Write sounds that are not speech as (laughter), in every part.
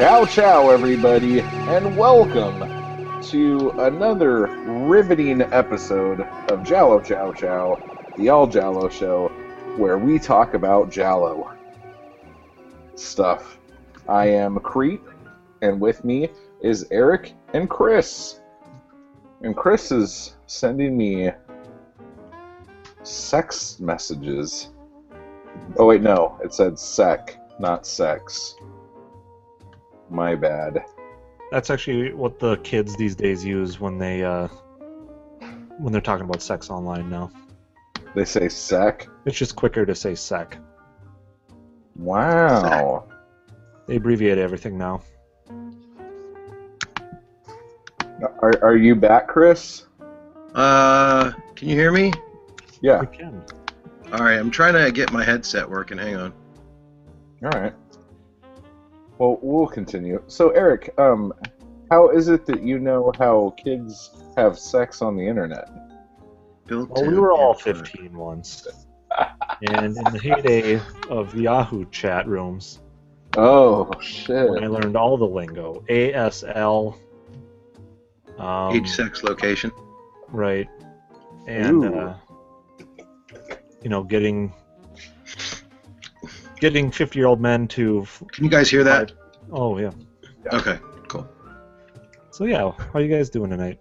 Ciao, ciao, everybody, and welcome to another riveting episode of Giallo Chow Chow, the All Giallo Show, where we talk about Giallo stuff. I am Creep, and with me is Eric and Chris. And Chris is sending me sex messages. Oh, wait, no, it said sec, not sex. My bad. That's actually what the kids these days use when they uh, when they're talking about sex online now. They say sec. It's just quicker to say sec. Wow. They abbreviate everything now. Are, are you back, Chris? Uh, can you hear me? Yeah. We can. All right, I'm trying to get my headset working. Hang on. All right. Well, we'll continue. So, Eric, um, how is it that you know how kids have sex on the internet? Built Well, we were all 15 once, and in the heyday of Yahoo chat rooms, Oh shit! I learned all the lingo, ASL, um, Age, sex, location. right, and uh, you know, getting getting 50 year old men to Can you guys hear that? oh yeah. Okay, cool. So yeah, how are you guys doing tonight?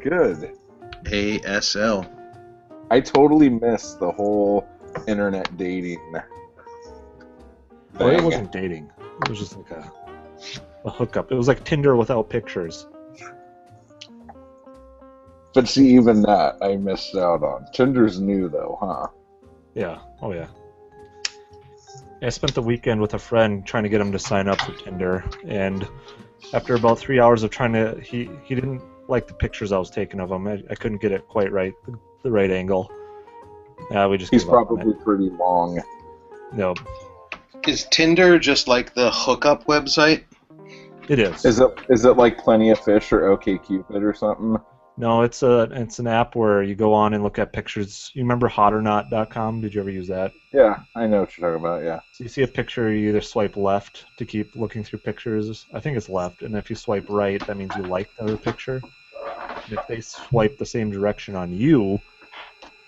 Good. ASL. I totally missed the whole internet dating. Well, it wasn't dating. It was just like a, a hookup. It was like Tinder without pictures. But see, even that I missed out on. Tinder's new though, huh? Yeah. Oh yeah. I spent the weekend with a friend trying to get him to sign up for Tinder, and after about three hours of trying to, he he didn't like the pictures I was taking of him. I, I couldn't get it quite right, the, the right angle. Yeah, we just He's gave up probably pretty long. it. no. Is Tinder just like the hookup website? It is. Is it is it like Plenty of Fish or OK Cupid or something? No, it's a it's an app where you go on and look at pictures. You remember hotornot.com? Did you ever use that? Yeah, I know what you're talking about. Yeah. So you see a picture, you either swipe left to keep looking through pictures. I think it's left, and if you swipe right, that means you like the other picture. And if they swipe the same direction on you,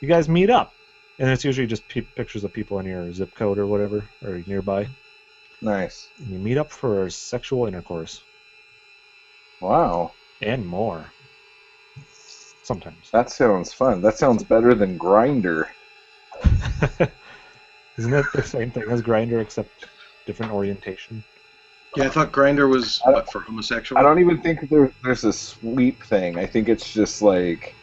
you guys meet up, and it's usually just pe- pictures of people in your zip code or whatever, or nearby, Nice. and you meet up for sexual intercourse Wow. and more. Sometimes. That sounds fun. That sounds better than Grindr. (laughs) Isn't it the same thing as Grindr except different orientation? Yeah, I thought Grindr was what for homosexual. I don't even think there, there's a sweep thing. I think it's just like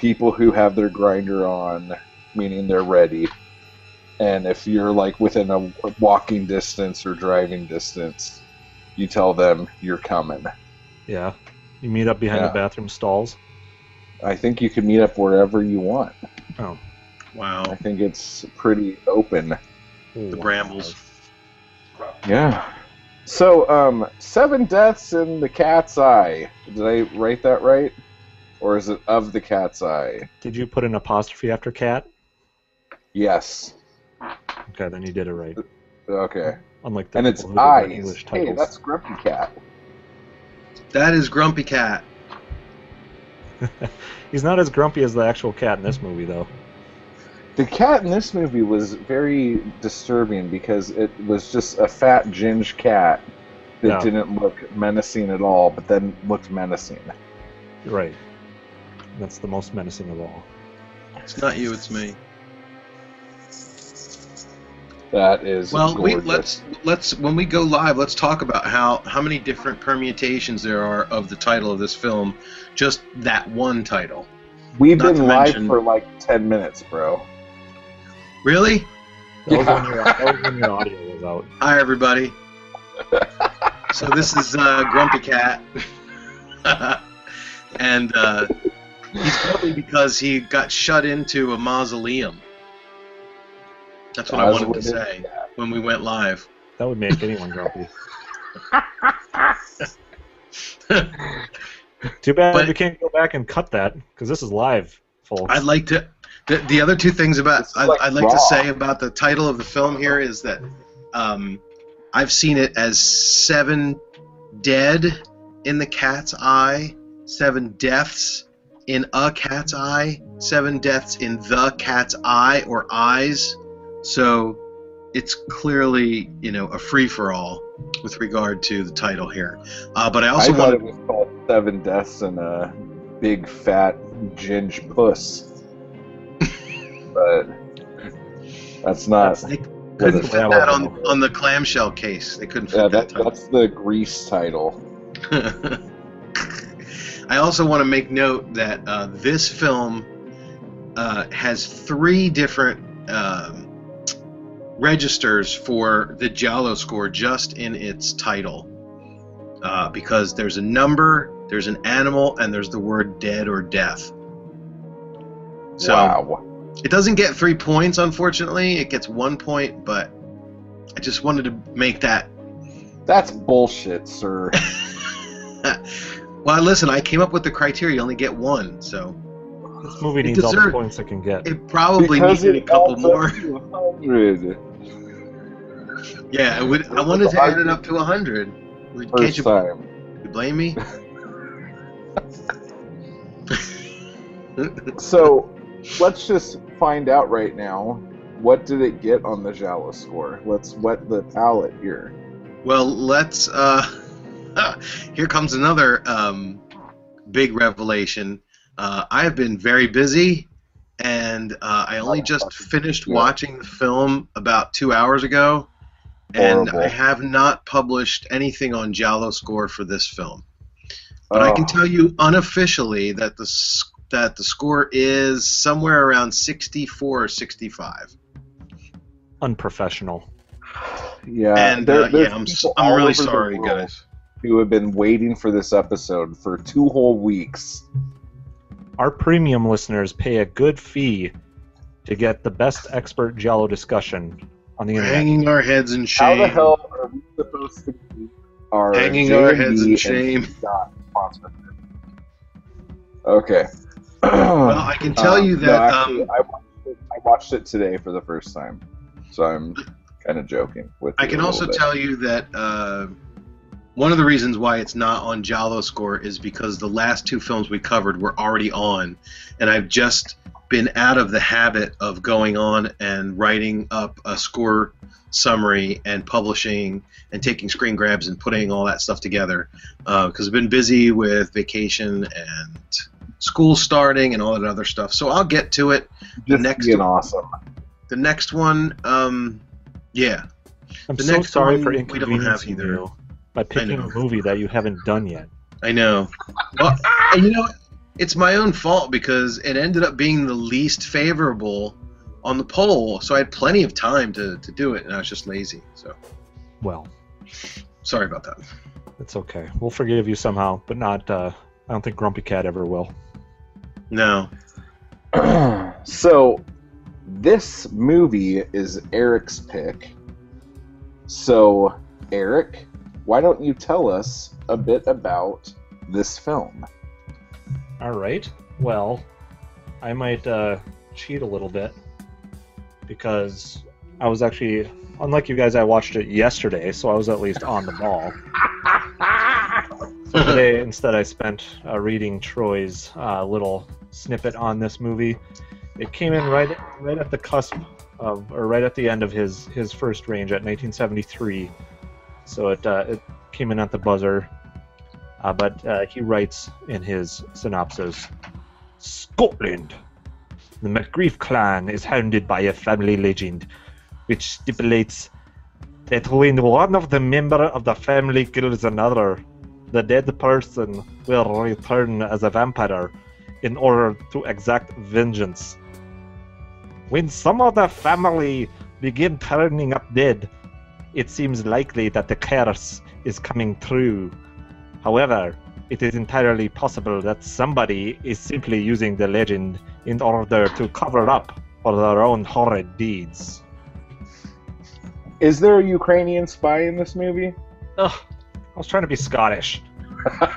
people who have their grinder on, meaning they're ready. And if you're like within a walking distance or driving distance, you tell them you're coming. Yeah. You meet up behind Yeah. the bathroom stalls. I think you can meet up wherever you want. Oh. Wow! I think it's pretty open. The brambles. Yeah. So, um, seven deaths in the cat's eye. Did I write that right? Or is it of the cat's eye? Did you put an apostrophe after cat? Yes. Okay, then you did it right. Okay. Unlike the And it's people who don't write eyes. English Hey, titles. that's Grumpy Cat. That is Grumpy Cat. (laughs) He's not as grumpy as the actual cat in this movie, though. The cat in this movie was very disturbing because it was just a fat ginge cat that Yeah. didn't look menacing at all, but then looked menacing. Right. That's the most menacing of all. It's not you, it's me. That is Well, we, let's let's when we go live, let's talk about how how many different permutations there are of the title of this film. Just that one title. We've not been live mention- for like ten minutes, bro. Really? That, was Yeah. when your, that was when your audio was out. (laughs) Hi, everybody. so this is uh, Grumpy Cat, (laughs) and uh, he's grumpy because he got shut into a mausoleum. That's what I wanted to say when we went live. That would make anyone grumpy. (laughs) Too bad But- we can't go back and cut that because this is live, folks. I'd like to. The, the other two things about I'd, like I'd like to say about the title of the film here is that um, I've seen it as seven dead in the cat's eye, seven deaths in a cat's eye, seven deaths in the cat's eye or eyes. So it's clearly you know a free for all with regard to the title here. Uh, but I I also thought want it was called Seven Deaths and a Big Fat Ginge Puss. (laughs) but that's not. they couldn't it- fit that on on the clamshell case. They couldn't fit Yeah, that that, title. that's the Grease title. (laughs) I also want to make note that uh, this film uh, has three different um, registers for the Giallo score just in its title. Uh, because there's a number, there's an animal, and there's the word dead or death. So wow. it doesn't get three points, unfortunately. It gets one point, but I just wanted to make that That's bullshit, sir. (laughs) well, listen, I came up with the criteria. You only get one, so this movie it needs all the points it can get. it probably because needed a couple more. up to 100 Yeah, I, would, I wanted to add it up to hundred. Can't first you, time. you blame me? (laughs) (laughs) So let's just find out right now. What did it get on the Giallo score? Let's wet the palate here. Well, let's. Uh, (laughs) here comes another um, big revelation. Uh, I have been very busy, and uh, I only just finished Yeah. watching the film about two hours ago, and Horrible. I have not published anything on Giallo score for this film. But I can tell you unofficially that the that the score is somewhere around 64 or 65. Unprofessional. yeah, and there- uh, yeah, I'm I'm really sorry, guys. Who have been waiting for this episode for two whole weeks. Our premium listeners pay a good fee to get the best expert Giallo discussion on the internet. hanging our heads in shame. How shame. the hell are we supposed to keep our Hanging our J&B heads in shame. Okay. Well, I can tell Um, you no, that actually, um, I, watched it, I watched it today for the first time, so I'm kind of joking with. I you can a also bit. tell you that uh, one of the reasons why it's not on Giallo score is because the last two films we covered were already on, and I've just been out of the habit of going on and writing up a score summary and publishing and taking screen grabs and putting all that stuff together because I've been busy with vacation and school starting and all that other stuff. So I'll get to it. just next being one- awesome. The next one, um, yeah, I'm The so next sorry one for we don't have inconveniencing either. you by picking know. a movie that you haven't done yet. I know. Well, and you know, it's my own fault because it ended up being the least favorable on the poll, so I had plenty of time to, to do it, and I was just lazy. So Well, sorry about that. it's okay. We'll forgive you somehow, but not. Uh, I don't think Grumpy Cat ever will. No, (clears throat) so, this movie is Eric's pick. So, Eric, why don't you tell us a bit about this film? All right. Well, I might uh, cheat a little bit because I was actually, unlike you guys, I watched it yesterday, so I was at least on the ball. So today, (laughs) instead, I spent uh, reading Troy's uh, little snippet on this movie. It came in right right at the cusp of, or right at the end of his his first range at 1973. So it uh, it came in at the buzzer. Uh, but uh, he writes in his synopsis Scotland. The MacGrieff clan is hounded by a family legend, which stipulates that when one of the member of the family kills another, the dead person will return as a vampire in order to exact vengeance. When some of the family begin turning up dead, it seems likely that the curse is coming true. However, it is entirely possible that somebody is simply using the legend in order to cover up for their own horrid deeds. Is there a Ukrainian spy in this movie? Ugh, I was trying to be Scottish.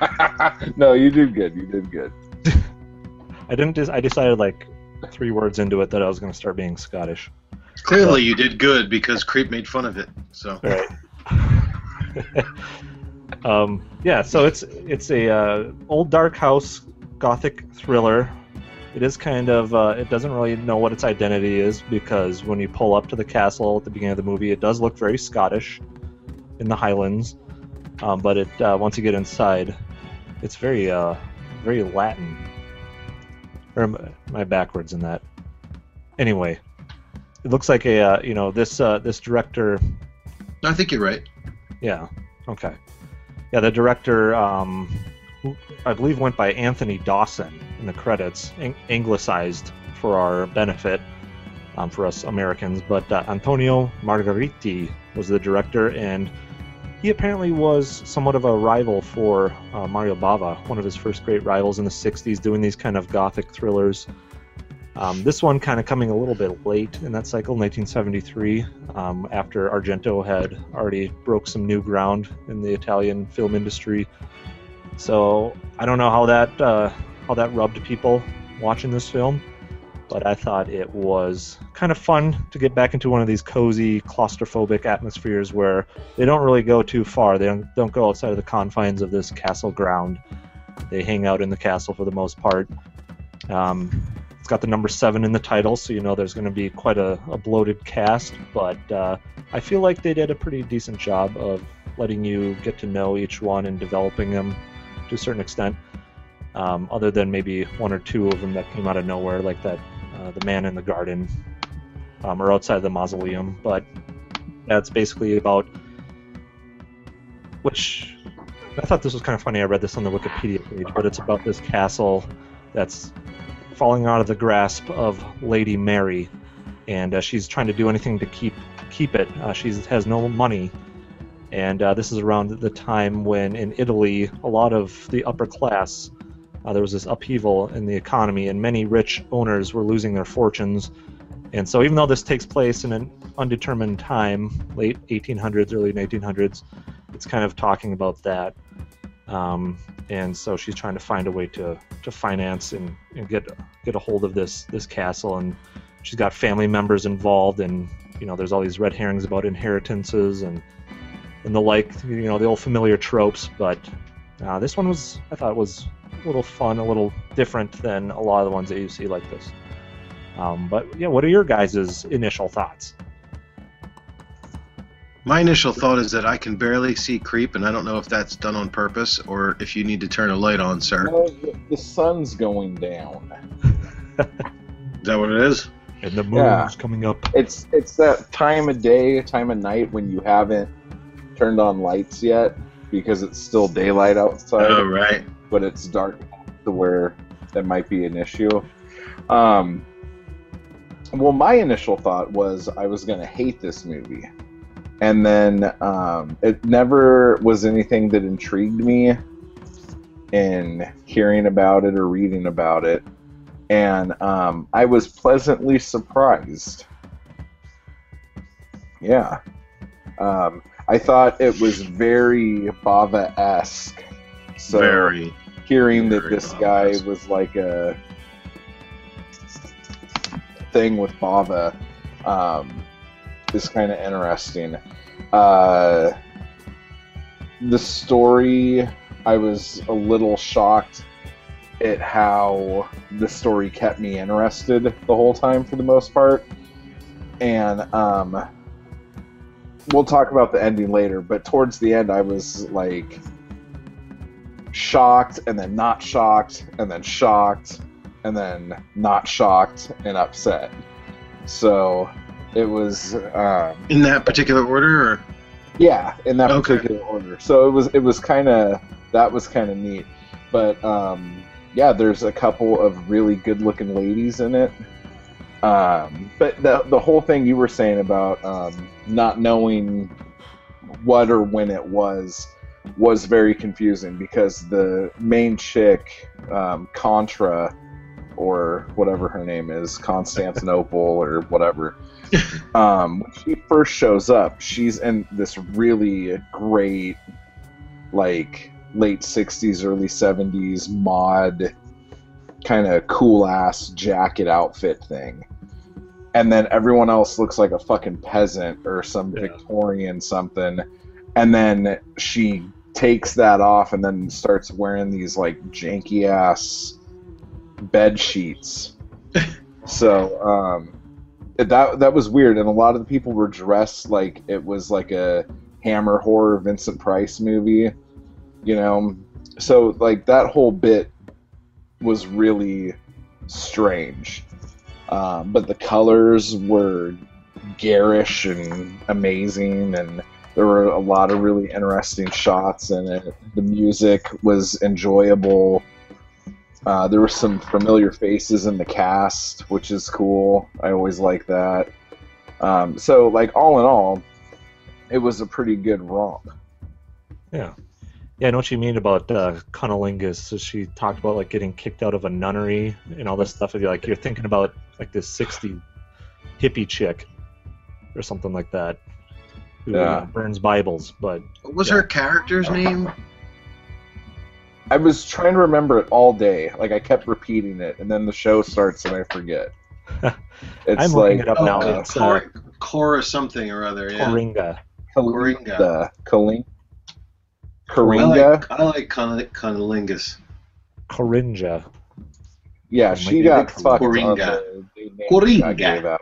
(laughs) no, you did good. You did good. (laughs) I didn't. I decided like three words into it that I was going to start being Scottish. Clearly, you did good because Creep made fun of it. So Right. (laughs) um, yeah. So it's it's a uh, old dark house gothic thriller. It is kind of. Uh, it doesn't really know what its identity is because when you pull up to the castle at the beginning of the movie, it does look very Scottish in the Highlands. Um, but it uh, once you get inside, it's very uh, very Latin. Or am I backwards in that? Anyway, it looks like a uh, you know this uh, this director I think you're right. yeah. Okay. Yeah, the director, um, who I believe went by Anthony Dawson in the credits, ang- anglicized for our benefit, um, for us Americans. But uh, Antonio Margheriti was the director, and he apparently was somewhat of a rival for uh, Mario Bava, one of his first great rivals in the '60s, doing these kind of gothic thrillers. Um, this one kind of coming a little bit late in that cycle, 1973, um, after Argento had already broke some new ground in the Italian film industry. So I don't know how that uh, how that rubbed people watching this film, but I thought it was kind of fun to get back into one of these cozy, claustrophobic atmospheres where they don't really go too far. They don't, don't go outside of the confines of this castle ground. They hang out in the castle for the most part. Um, it's got the number seven in the title, so you know there's going to be quite a, a bloated cast. But uh, I feel like they did a pretty decent job of letting you get to know each one and developing them to a certain extent. Um, other than maybe one or two of them that came out of nowhere, like that uh, the man in the garden um, or outside the mausoleum. But that's basically about which I thought this was kind of funny. I read this on the Wikipedia page, but it's about this castle that's falling out of the grasp of Lady Mary, and uh, she's trying to do anything to keep keep it. Uh, she has no money, and uh, this is around the time when in Italy a lot of the upper class uh, there was this upheaval in the economy, and many rich owners were losing their fortunes. And so, even though this takes place in an undetermined time, late 1800s, early 1900s, it's kind of talking about that. Um, and so she's trying to find a way to, to finance and, and get get a hold of this this castle. And she's got family members involved and you know there's all these red herrings about inheritances and and the like you know the old familiar tropes. But uh, this one was I thought was a little fun a little different than a lot of the ones that you see like this. Um, but yeah what are your guys' initial thoughts My initial thought is that I can barely see Creep, and I don't know if that's done on purpose or if you need to turn a light on, sir. No, the, the sun's going down. Is that what it is? and the moon's Yeah. coming up It's it's that time of day, time of night when you haven't turned on lights yet because it's still daylight outside. Oh, right. but it's dark to where that might be an issue. Um, well, my initial thought was I was going to hate this movie. And then um, it never was anything that intrigued me in hearing about it or reading about it. And um, I was pleasantly surprised. Yeah. Um, I thought it was very Bava esque. So, Very. hearing that this guy Bava-esque. was like a thing with Bava um, is kind of interesting. Uh, the story, I was a little shocked at how the story kept me interested the whole time for the most part. And um, we'll talk about the ending later, but towards the end, I was like shocked and then not shocked and then shocked and then not shocked and upset. So it was um, In that particular order, or yeah, in that Okay. particular order. So it was it was kind of that was kind of neat. But um, yeah, there's a couple of really good looking ladies in it. Um, but the the whole thing you were saying about um, not knowing what or when it was was very confusing because the main chick, um, Contra, or whatever her name is, Constantinople or whatever. (laughs) Um, when she first shows up, she's in this really great, like late '60s, early '70s mod, kind of cool ass jacket outfit thing, and then everyone else looks like a fucking peasant or some Yeah. Victorian something, and then she takes that off and then starts wearing these like janky ass bed sheets. (laughs) so um, that that was weird, and a lot of the people were dressed like it was like a Hammer horror Vincent Price movie, you know. So like that whole bit was really strange, um, but the colors were garish and amazing, and there were a lot of really interesting shots in it. The music was enjoyable. Uh, there were some familiar faces in the cast, which is cool. I always like that. Um, so, like all in all, it was a pretty good romp. Yeah. Yeah, I know what you mean about uh, cunnilingus. So she talked about like getting kicked out of a nunnery and all this stuff. And you're like you're thinking about like this 60 hippie chick or something like that who you know, burns Bibles. But what was Yeah. her character's name? I was trying to remember it all day. Like I kept repeating it, and then the show starts and I forget. (laughs) It's I'm like looking it up Oh, now. uh, It's, uh, Cor- Cora something or other. Yeah. Corringa. Kalinga. Kaling- I like, I like Cunn- Cunnilingus. Corringa. Yeah, she maybe got Corringa. fucked on the big name Corringa. that gave out.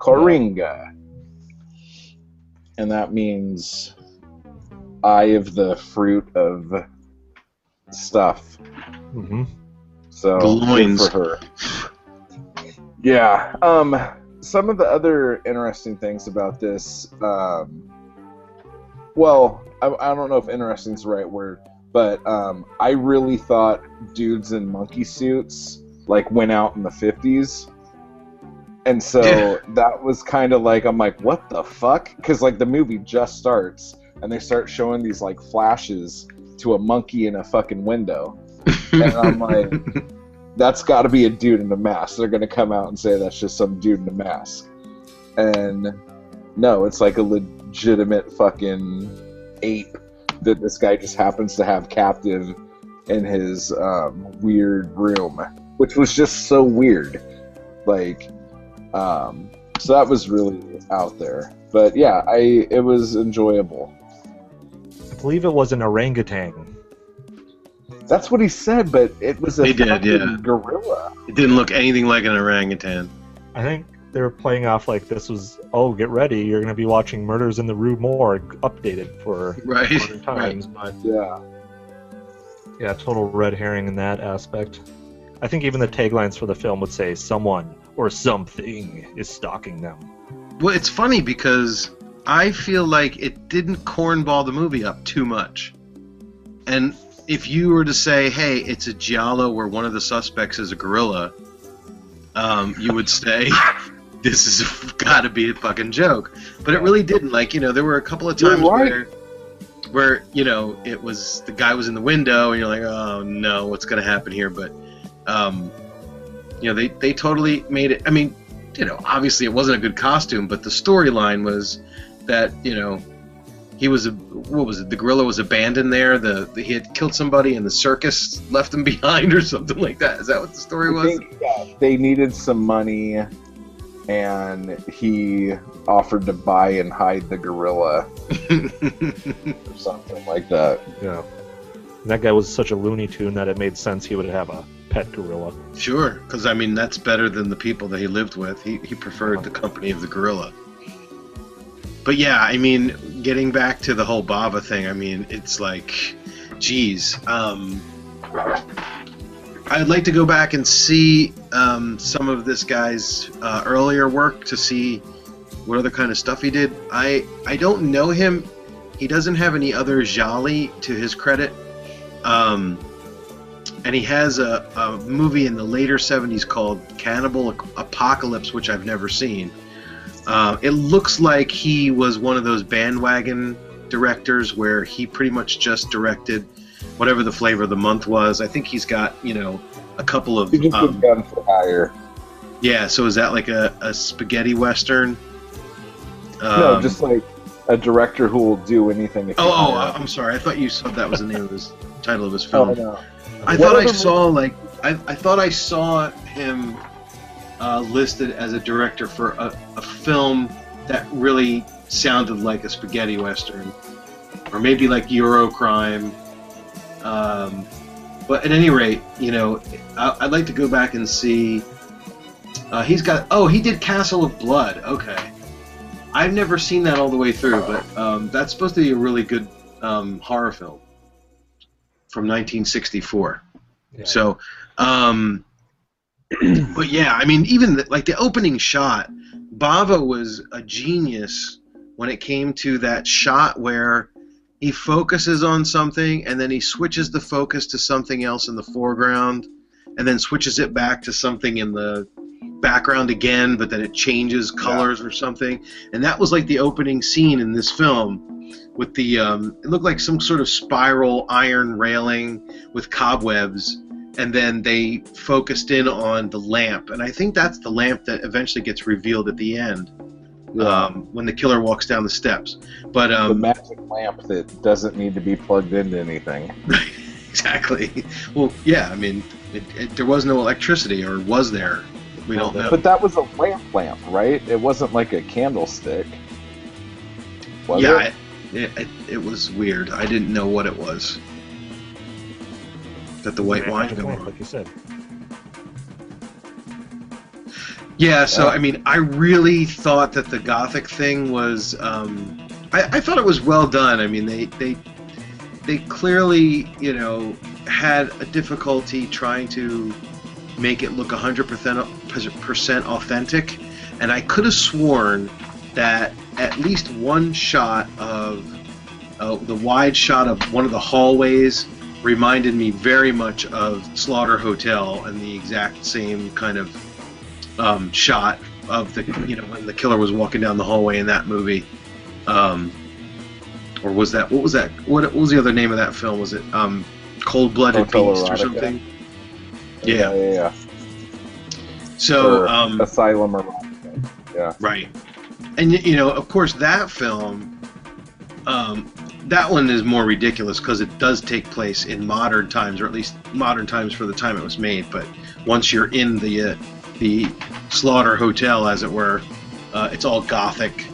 Corringa. And that means eye of the fruit of stuff. hmm So The loins. good for her. Yeah. Um. Some of the other interesting things about this. Um. Well, I, I don't know if "interesting" is the right word, but um, I really thought dudes in monkey suits like went out in the fifties. And so Yeah. (laughs) that was kind of like I'm like, what the fuck? Because like the movie just starts and they start showing these like flashes to a monkey in a fucking window, (laughs) and I'm like, that's got to be a dude in a mask. They're gonna come out and say that's just some dude in a mask, and no, it's like a legitimate fucking ape that this guy just happens to have captive in his um, weird room, which was just so weird. Like, um, so that was really out there. But yeah, I it was enjoyable. I believe it was an orangutan. That's what he said, but it was a He did, yeah. gorilla. it didn't look anything like an orangutan. I think they were playing off like this was, oh, get ready, you're going to be watching Murders in the Rue Morgue updated for Right. modern (laughs) right. times. But Yeah. yeah, total red herring in that aspect. I think even the taglines for the film would say someone or something is stalking them. Well, it's funny because I feel like it didn't cornball the movie up too much. And if you were to say, "Hey, it's a giallo where one of the suspects is a gorilla," um, you would say, (laughs) "This has got to be a fucking joke." But it really didn't. Like, you know, there were a couple of times right. where, where you know, it was the guy was in the window, and you're like, "Oh no, what's going to happen here?" But, um, you know, they they totally made it. I mean, you know, obviously it wasn't a good costume, but the storyline was that you know he was a what was it? The gorilla was abandoned there. The, the he had killed somebody, and the circus left him (laughs) behind, or something like that. Is that what the story I was? think yeah, they needed some money and he offered to buy and hide the gorilla (laughs) or something like that. Yeah. And that guy was such a Looney Tune that it made sense he would have a pet gorilla. sure, because I mean that's better than the people that he lived with. He he preferred the company of the gorilla. But yeah, I mean, getting back to the whole Bava thing, I mean, it's like, geez, um, I'd like to go back and see um, some of this guy's uh, earlier work to see what other kind of stuff he did. I I don't know him. He doesn't have any other gialli to his credit. Um, and he has a, a movie in the later 70s called Cannibal Apocalypse, which I've never seen. Uh, it looks like he was one of those bandwagon directors where he pretty much just directed whatever the flavor of the month was. I think he's got, you know, a couple of. He just Um, done for hire. yeah, so is that like a, a spaghetti western? no, Um, just like a director who will do anything. If Oh, oh, I'm sorry. I thought you said that was the name of his title of his film. Oh, no. I What thought I saw like I, I thought I saw him uh, listed as a director for a, a film that really sounded like a spaghetti western, or maybe like Eurocrime. Um, but at any rate, you know, I, I'd like to go back and see. Uh, he's got oh he did Castle of Blood. Okay, I've never seen that all the way through, but um, that's supposed to be a really good um, horror film from 1964. Yeah. So, um, (clears throat) but yeah, I mean, even the, like the opening shot, Bava was a genius when it came to that shot where he focuses on something and then he switches the focus to something else in the foreground and then switches it back to something in the background again, but then it changes colors or something. And that was like the opening scene in this film with the um, it looked like some sort of spiral iron railing with cobwebs and then they focused in on the lamp and i think that's the lamp that eventually gets revealed at the end Yeah. um, when the killer walks down the steps but the um, magic lamp that doesn't need to be plugged into anything. (laughs) exactly well yeah i mean it, it, there was no electricity or was there we don't know But that was a lamp lamp, right? It wasn't like a candlestick. Was yeah it? it, it, it was weird i didn't know what it was that the white wine going on like you said. Yeah, so I mean, I really thought that the gothic thing was. Um, I, I thought it was well done. I mean, they they they clearly, you know, had a difficulty trying to make it look 100% authentic, and I could have sworn that at least one shot of uh, the wide shot of one of the hallways reminded me very much of Slaughter Hotel and the exact same kind of um, shot of the you know when the killer was walking down the hallway in that movie, um, or was that what was that what, what was the other name of that film? Was it um, Cold Blooded Beast or something? yeah, Yeah. yeah. yeah. So Or um, Asylum or yeah. Right. And you know, of course, that film, um, that one is more ridiculous because it does take place in modern times, or at least modern times for the time it was made. But once you're in the uh, the Slaughter Hotel, as it were, uh, it's all gothic.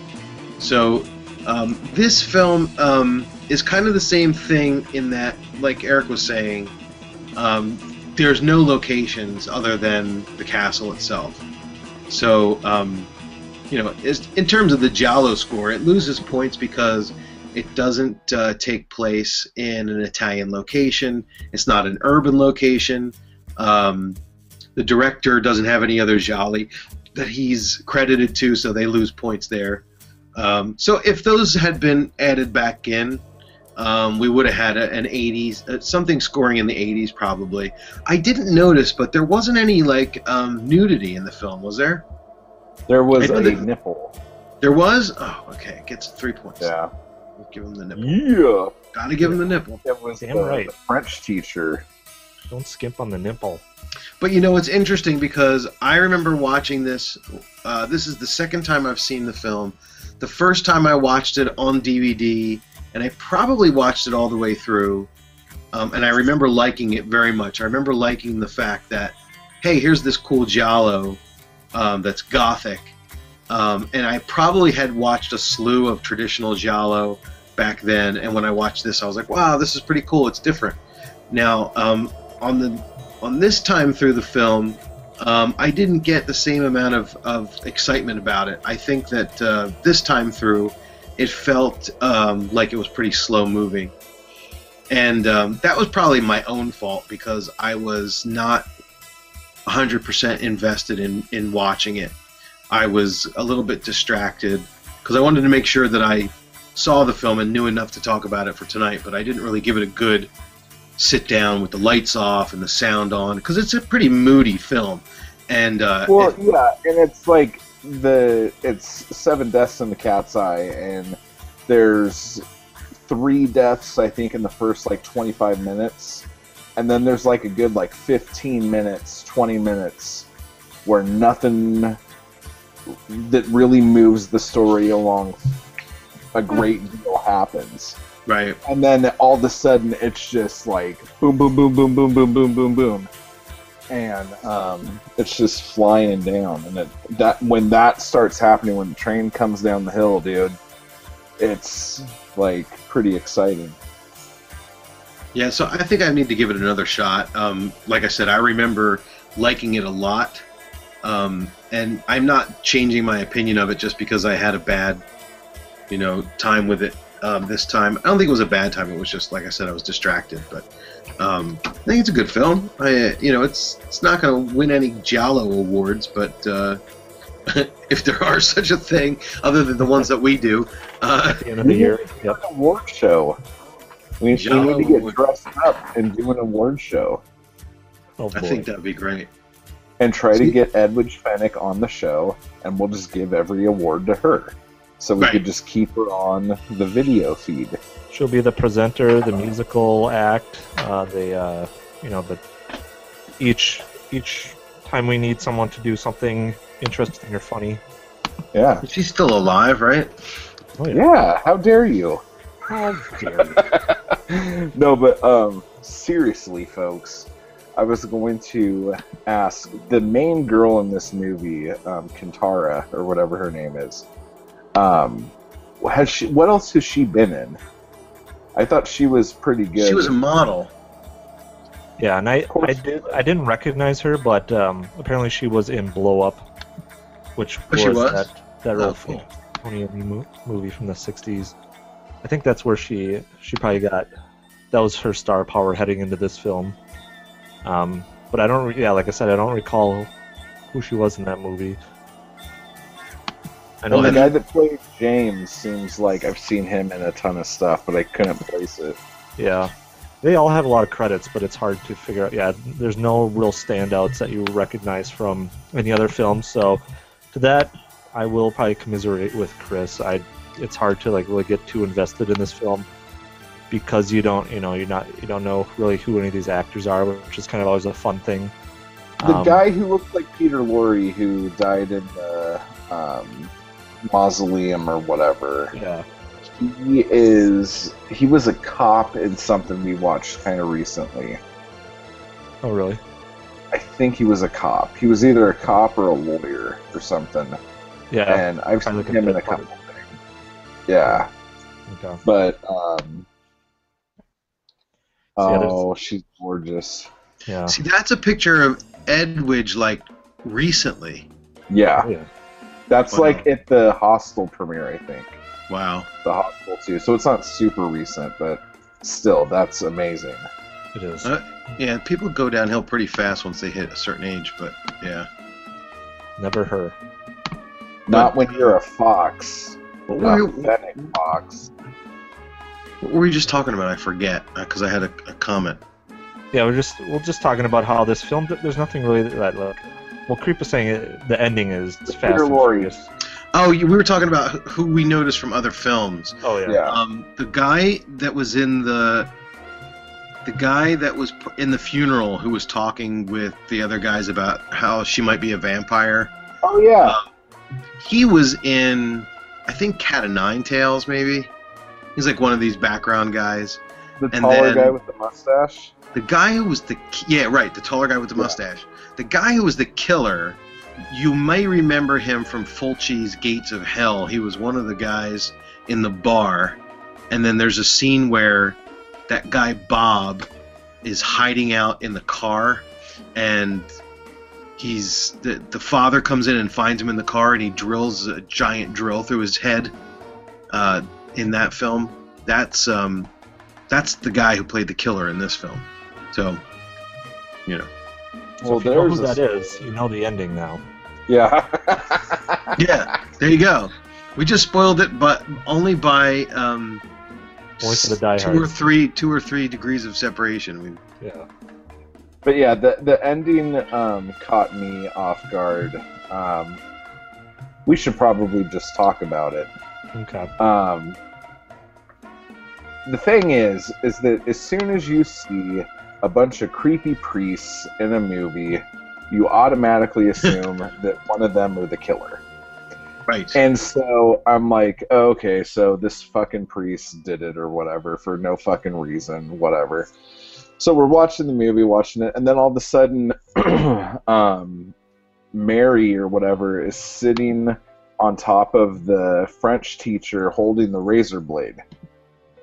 So um, this film um, is kind of the same thing in that, like Eric was saying, um, there's no locations other than the castle itself. So um, you know, in terms of the Giallo score, it loses points because it doesn't uh, take place in an Italian location. It's not an urban location. Um, the director doesn't have any other gialli that he's credited to, so they lose points there. Um, so if those had been added back in, um, we would have had a, an 80s, uh, something scoring in the 80s probably. I didn't notice, but there wasn't any like um, nudity in the film, was there? There was a that- nipple. There was? Oh, okay. Gets three points. Yeah. Give him the nipple. Yeah. Gotta give him the nipple. It was Damn the, right. the French teacher. Don't skimp on the nipple. But you know, it's interesting because I remember watching this. Uh, this is the second time I've seen the film. The first time I watched it on DVD, and I probably watched it all the way through. Um, and I remember liking it very much. I remember liking the fact that, hey, here's this cool Giallo um, that's gothic, Um, and I probably had watched a slew of traditional giallo back then, and when I watched this, I was like, "Wow, this is pretty cool. It's different." Now, um, on the on this time through the film, um, I didn't get the same amount of, of excitement about it. I think that uh, this time through, it felt um, like it was pretty slow moving. And um, that was probably my own fault because I was not 100% invested in, in watching it. I was a little bit distracted because I wanted to make sure that I saw the film and knew enough to talk about it for tonight, but I didn't really give it a good sit down with the lights off and the sound on because it's a pretty moody film. And uh, Well, it- yeah, and it's like the it's seven deaths in the cat's eye, and there's three deaths I think in the first like 25 minutes, and then there's like a good like 15 minutes, 20 minutes where nothing that really moves the story along a great deal happens. right, and then all of a sudden it's just like boom boom boom boom boom boom boom boom boom. And um, it's just flying down. And it, that when that starts happening when the train comes down the hill dude it's like pretty exciting. Yeah, so I think I need to give it another shot. Um, like I said, I remember liking it a lot, um, and I'm not changing my opinion of it just because I had a bad, you know, time with it um, this time. I don't think it was a bad time. It was just like I said, I was distracted. But um, I think it's a good film. I, you know, it's it's not going to win any Giallo awards, but uh, (laughs) if there are such a thing, other than the ones that we do, uh, At the end of the year. (laughs) Yep. award show we, we need to get award. dressed up and do an award show Oh boy. I think that would be great. and try to get Edwige Fenech on the show, and we'll just give every award to her. So we Right. could just keep her on the video feed. She'll be the presenter, the musical act, uh, the uh, you know the each each time we need someone to do something interesting or funny. Yeah. She's still alive, right? Oh Yeah, how dare you? How dare you. (laughs) no, but um, seriously, folks, I was going to ask the main girl in this movie, um, Kintara or whatever her name is. Um, has she? What else has she been in? I thought she was pretty good. She was a model. Yeah, and I, I did I didn't recognize her, but um, apparently she was in Blow Up, which Oh, she was? that that Oh, old cool. Antonioni mo- movie from the '60s. I think that's where she she probably got that was her star power heading into this film. Um, but I don't, yeah, like I said, I don't recall who she was in that movie. I know and the guy that played James seems like I've seen him in a ton of stuff, but I couldn't place it. Yeah. They all have a lot of credits, but it's hard to figure out. Yeah, there's no real standouts that you recognize from any other film. So, to that, I will probably commiserate with Chris. I, it's hard to like really get too invested in this film because you don't, you know, you're not, you don't know really who any of these actors are, which is kind of always a fun thing. The Um, guy who looked like Peter Lorre, who died in the um, mausoleum or whatever, Yeah. he is. He was a cop in something we watched kind of recently. Oh, really? I think he was a cop. He was either a cop or a lawyer or something. Yeah. and I've seen Probably like a him in a bit part couple things. Yeah, Okay. but um. So, yeah, Oh, she's gorgeous. Yeah. See, that's a picture of Edwige like recently. Yeah, Oh, yeah. That's Wow. like at the Hostel premiere, I think. Wow. The Hostel too. So it's not super recent, but still, that's amazing. It is. Uh, Yeah, people go downhill pretty fast once they hit a certain age, but yeah. Never her. Not when you're a fox. What Not were, a fox. what were we just talking about? I forget because I had a, a comment. Yeah, we're just we're just talking about how this film. There's nothing really that like. Well, Creep was saying it, the ending is fast. Peter and Lorre. Oh, you, we were talking about who- who we noticed from other films. Oh yeah. Yeah. Um, the guy that was in the the guy that was in the funeral who was talking with the other guys about how she might be a vampire. Oh yeah. He was in, I think, Cat of Nine Tails, maybe. He's like one of these background guys. the and taller then- guy with the mustache. The guy who was the yeah right, the taller guy with the Yeah. mustache. The guy who was the killer you may remember him from Fulci's Gates of Hell. He was one of the guys in the bar, and then there's a scene where that guy Bob is hiding out in the car, and he's the the father comes in and finds him in the car, and he drills a giant drill through his head. Uh, in that film, that's um, that's the guy who played the killer in this film. So, you know, So Well, if you know who a that is, you know the ending now. Yeah. (laughs) yeah, there you go. We just spoiled it, but only by um, Only for the two or three, two or three degrees of separation. We, Yeah. But yeah, the the ending um, caught me off guard. Um, we should probably just talk about it. Okay. Um, the thing is, is that as soon as you see a bunch of creepy priests in a movie, you automatically (laughs) assume that one of them are the killer. right. And so I'm like, oh, okay, so this fucking priest did it or whatever for no fucking reason, whatever. So we're watching the movie, watching it, and then all of a sudden, (clears throat) um, Mary or whatever is sitting on top of the French teacher holding the razor blade,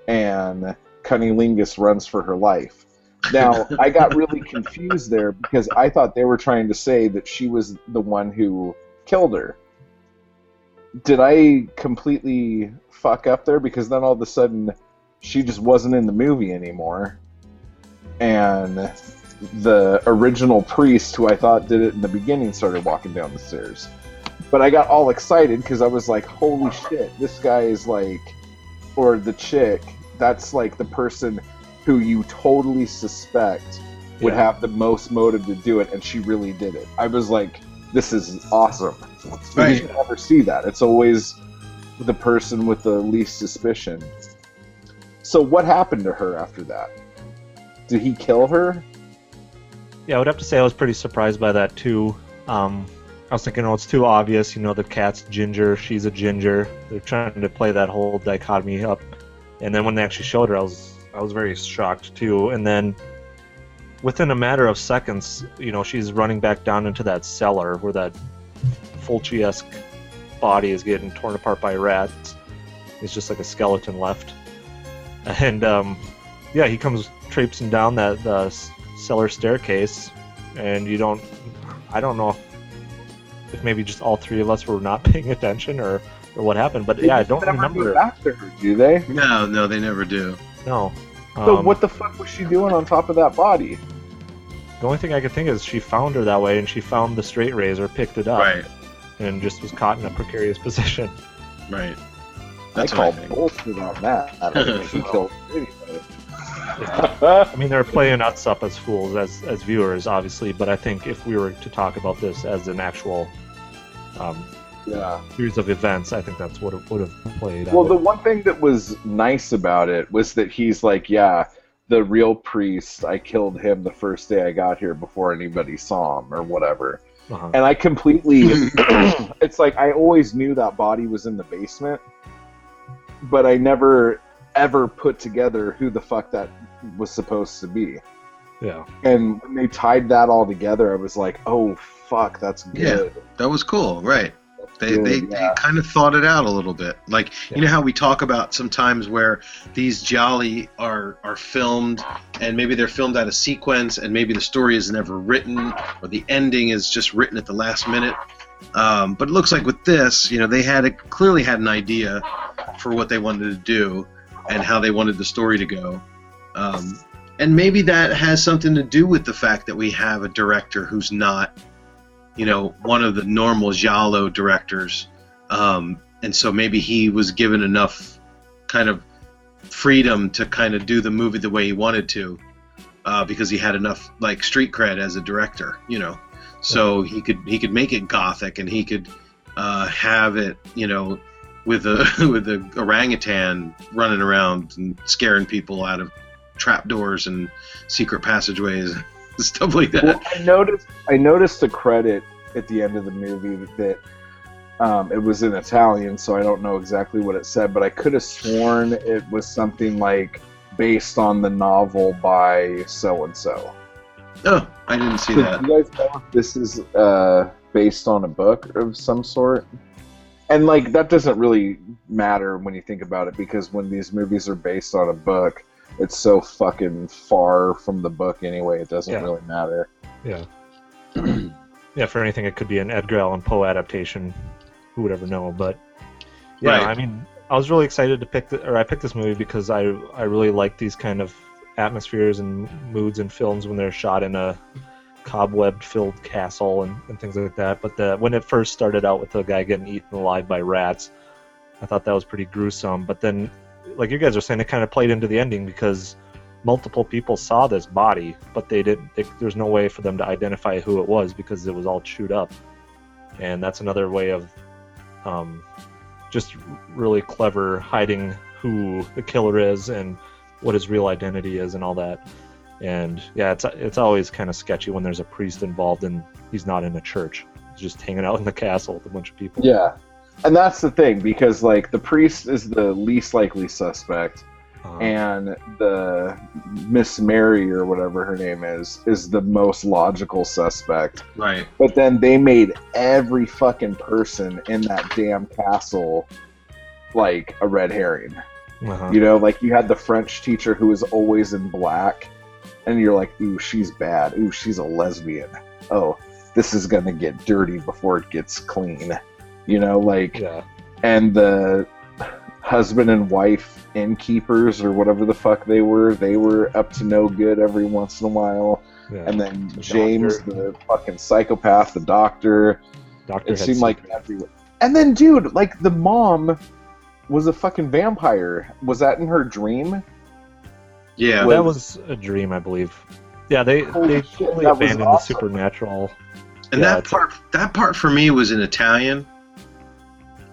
and Cunnilingus runs for her life. Now, (laughs) I got really confused there because I thought they were trying to say that she was the one who killed her did I completely fuck up there? Because then all of a sudden, she just wasn't in the movie anymore, and the original priest, who I thought did it in the beginning, started walking down the stairs. But I got all excited because I was like, "Holy shit! This guy is like, or the chick. That's like the person who you totally suspect would Yeah. have the most motive to do it, and she really did it." I was like, "This is awesome." Right. you never see that. It's always the person with the least suspicion. So what happened to her after that? Did he kill her? Yeah, I would have to say I was pretty surprised by that too. Um, I was thinking, oh, it's too obvious. You know, the cat's ginger, she's a ginger. They're trying to play that whole dichotomy up. And then when they actually showed her, I was I was very shocked too. And then within a matter of seconds, you know, she's running back down into that cellar where that Fulci-esque body is getting torn apart by rats. It's just like a skeleton left. And um, yeah, he comes traipsing down that the s- cellar staircase, and you don't. I don't know if, if maybe just all three of us were not (laughs) paying attention or, or what happened, but yeah, I don't remember. Go back to her, do they? no, no, they never do. No. So Um, what the fuck was she doing on top of that body? The only thing I could think is she found her that way, and she found the straight razor, picked it up, Right, and just was caught in a precarious (laughs) position. right. That's I what I call think. bullshit on that. I don't think she (laughs) killed anybody. I mean, they're playing us up as fools, as as viewers, obviously. But I think if we were to talk about this as an actual um, yeah. series of events, I think that's what it would have played. Well, out. the one thing that was nice about it was that he's like, yeah, the real priest, I killed him the first day I got here before anybody saw him or whatever. Uh-huh. And I completely, (coughs) it's like I always knew that body was in the basement, but I never ever put together who the fuck that was supposed to be. yeah. And when they tied that all together, I was like, oh fuck, that's good. Yeah, That was cool, right? They, they, yeah. they kind of thought it out a little bit. Like you know how we talk about sometimes where these gialli are are filmed and maybe they're filmed out of sequence and maybe the story is never written or the ending is just written at the last minute. Um, but it looks like with this, you know, they had a, clearly had an idea for what they wanted to do and how they wanted the story to go. Um, and maybe that has something to do with the fact that we have a director who's not you know, one of the normal Giallo directors. Um, and so maybe he was given enough kind of freedom to kind of do the movie the way he wanted to uh, because he had enough like street cred as a director, you know. So he could he could make it gothic and he could uh, have it, you know, with a (laughs) with a orangutan running around and scaring people out of trapdoors and secret passageways (laughs) stuff like that. Well, I noticed I noticed a credit at the end of the movie that um, it was in Italian, so I don't know exactly what it said, but I could have sworn it was something like based on the novel by so and so. Oh, I didn't see So that. you guys know if this is uh, based on a book of some sort. And like that doesn't really matter when you think about it because when these movies are based on a book, it's so fucking far from the book anyway. It doesn't Yeah. really matter. Yeah. (clears throat) yeah, for anything, it could be an Edgar Allan Poe adaptation. Who would ever know? But yeah, Right. I mean, I was really excited to pick, the, or I picked this movie because I I really like these kind of atmospheres and moods and films when they're shot in a cobweb-filled castle and, and things like that. But the, when it first started out with the guy getting eaten alive by rats, I thought that was pretty gruesome. But then, like you guys are saying, it kind of played into the ending because multiple people saw this body, but they didn't. There's no way for them to identify who it was because it was all chewed up, and that's another way of um, just really clever hiding who the killer is and what his real identity is and all that. And yeah, it's it's always kind of sketchy when there's a priest involved and he's not in a church. He's just hanging out in the castle with a bunch of people. Yeah. And that's the thing because like the priest is the least likely suspect Um, and the Miss Mary or whatever her name is is the most logical suspect. Right. But then they made every fucking person in that damn castle like a red herring. uh-huh. You know, like you had the French teacher who was always in black, and you're like, ooh, she's bad. Ooh, she's a lesbian. Oh, this is gonna get dirty before it gets clean. You know, like, yeah. and the husband and wife innkeepers or whatever the fuck they were, they were up to no good every once in a while. yeah. And then The James, doctor. the fucking psychopath, the doctor, Doctor it seemed like everywhere. And then, dude, like the mom was a fucking vampire. Was that in her dream? Yeah. that was a dream, I believe. Yeah, they Holy they shit, totally that was abandoned the supernatural. and yeah, that part that part for me was in Italian.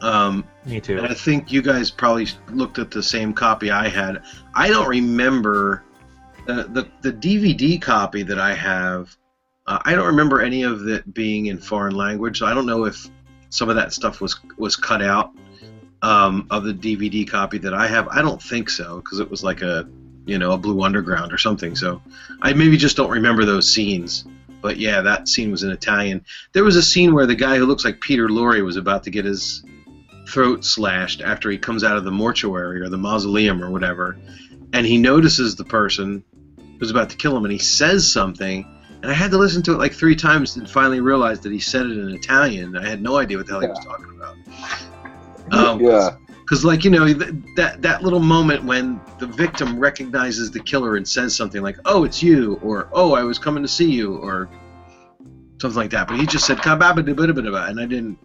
Um, Me too. and I think you guys probably looked at the same copy I had. I don't remember uh, the the DVD copy that I have. Uh, I don't remember any of it being in foreign language. So I don't know if some of that stuff was was cut out um, of the DVD copy that I have. I don't think so because it was like a you know a Blue Underground or something. So I maybe just don't remember those scenes. But yeah, that scene was in Italian. There was a scene where the guy who looks like Peter Lorre was about to get his throat slashed after he comes out of the mortuary or the mausoleum or whatever, and he notices the person who's about to kill him, and he says something. And I had to listen to it like three times and finally realized that he said it in Italian. I had no idea what the hell he was talking about. Um, yeah. because like you know th- that that little moment when the victim recognizes the killer and says something like oh it's you or oh i was coming to see you or something like that but he just said and i didn't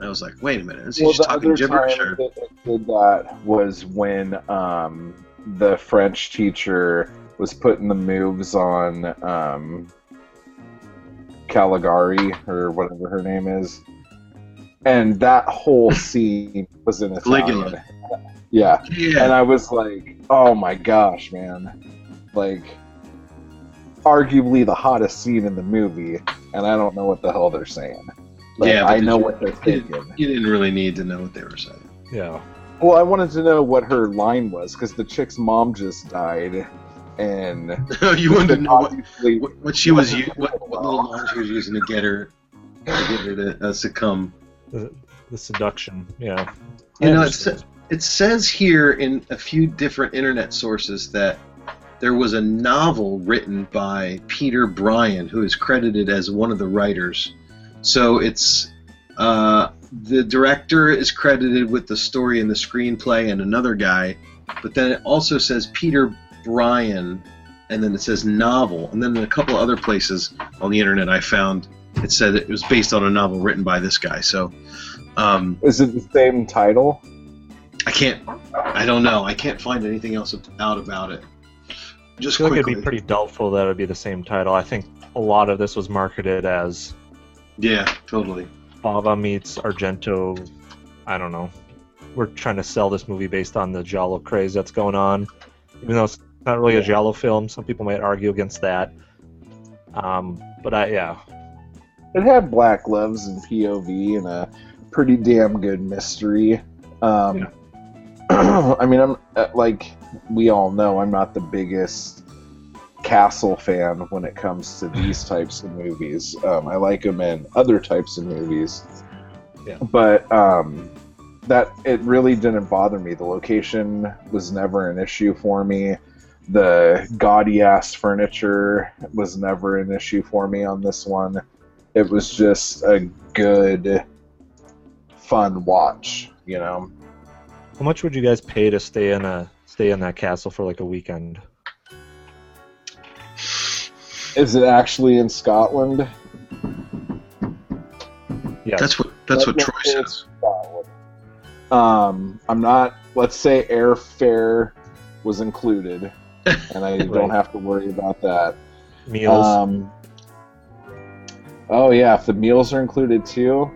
i was like wait a minute is he Well, just the talking other gibberish or that did that was when um, the French teacher was putting the moves on um, Caligari or whatever her name is, and that whole (laughs) scene was in Italian. Caligula. Yeah, and I was like, "Oh my gosh, man!" Like, arguably the hottest scene in the movie, and I don't know what the hell they're saying. But Yeah, I know you- what they're you didn't, thinking. you didn't really need to know what they were saying Yeah. Well, I wanted to know what her line was because the chick's mom just died, and (laughs) you wanted to know what, what, what she was what, what little line she was using to get her to get her to uh, succumb The, the seduction. Yeah. You I know, understand. it says here in a few different internet sources that there was a novel written by Peter Bryan, who is credited as one of the writers. So it's uh, the director is credited with the story and the screenplay, and another guy. But then it also says Peter Bryan, and then it says novel, and then in a couple other places on the internet I found it said it was based on a novel written by this guy. So. Um, is it the same title? I can't. I don't know. I can't find anything else out about it. I Just feel like it'd be pretty doubtful that it would be the same title. I think a lot of this was marketed as yeah, totally. Bava meets Argento. I don't know. We're trying to sell this movie based on the Giallo craze that's going on. Even though it's not really a Giallo film, some people might argue against that. Um, but I, yeah, It had black gloves and POV and a pretty damn good mystery. Um, (clears throat) I mean, I'm uh, like we all know, I'm not the biggest castle fan when it comes to these (laughs) types of movies. Um, I like them in other types of movies, Yeah. but um, that it really didn't bother me. The location was never an issue for me. The gaudy ass furniture was never an issue for me on this one. It was just a good, fun watch. You know. How much would you guys pay to stay in a stay in that castle for like a weekend? Is it actually in Scotland? Yeah. That's what that's what Let's Troy says. Um, I'm not. Let's say airfare was included, (laughs) and I don't have to worry about that. Meals. Um, oh yeah, if the meals are included too,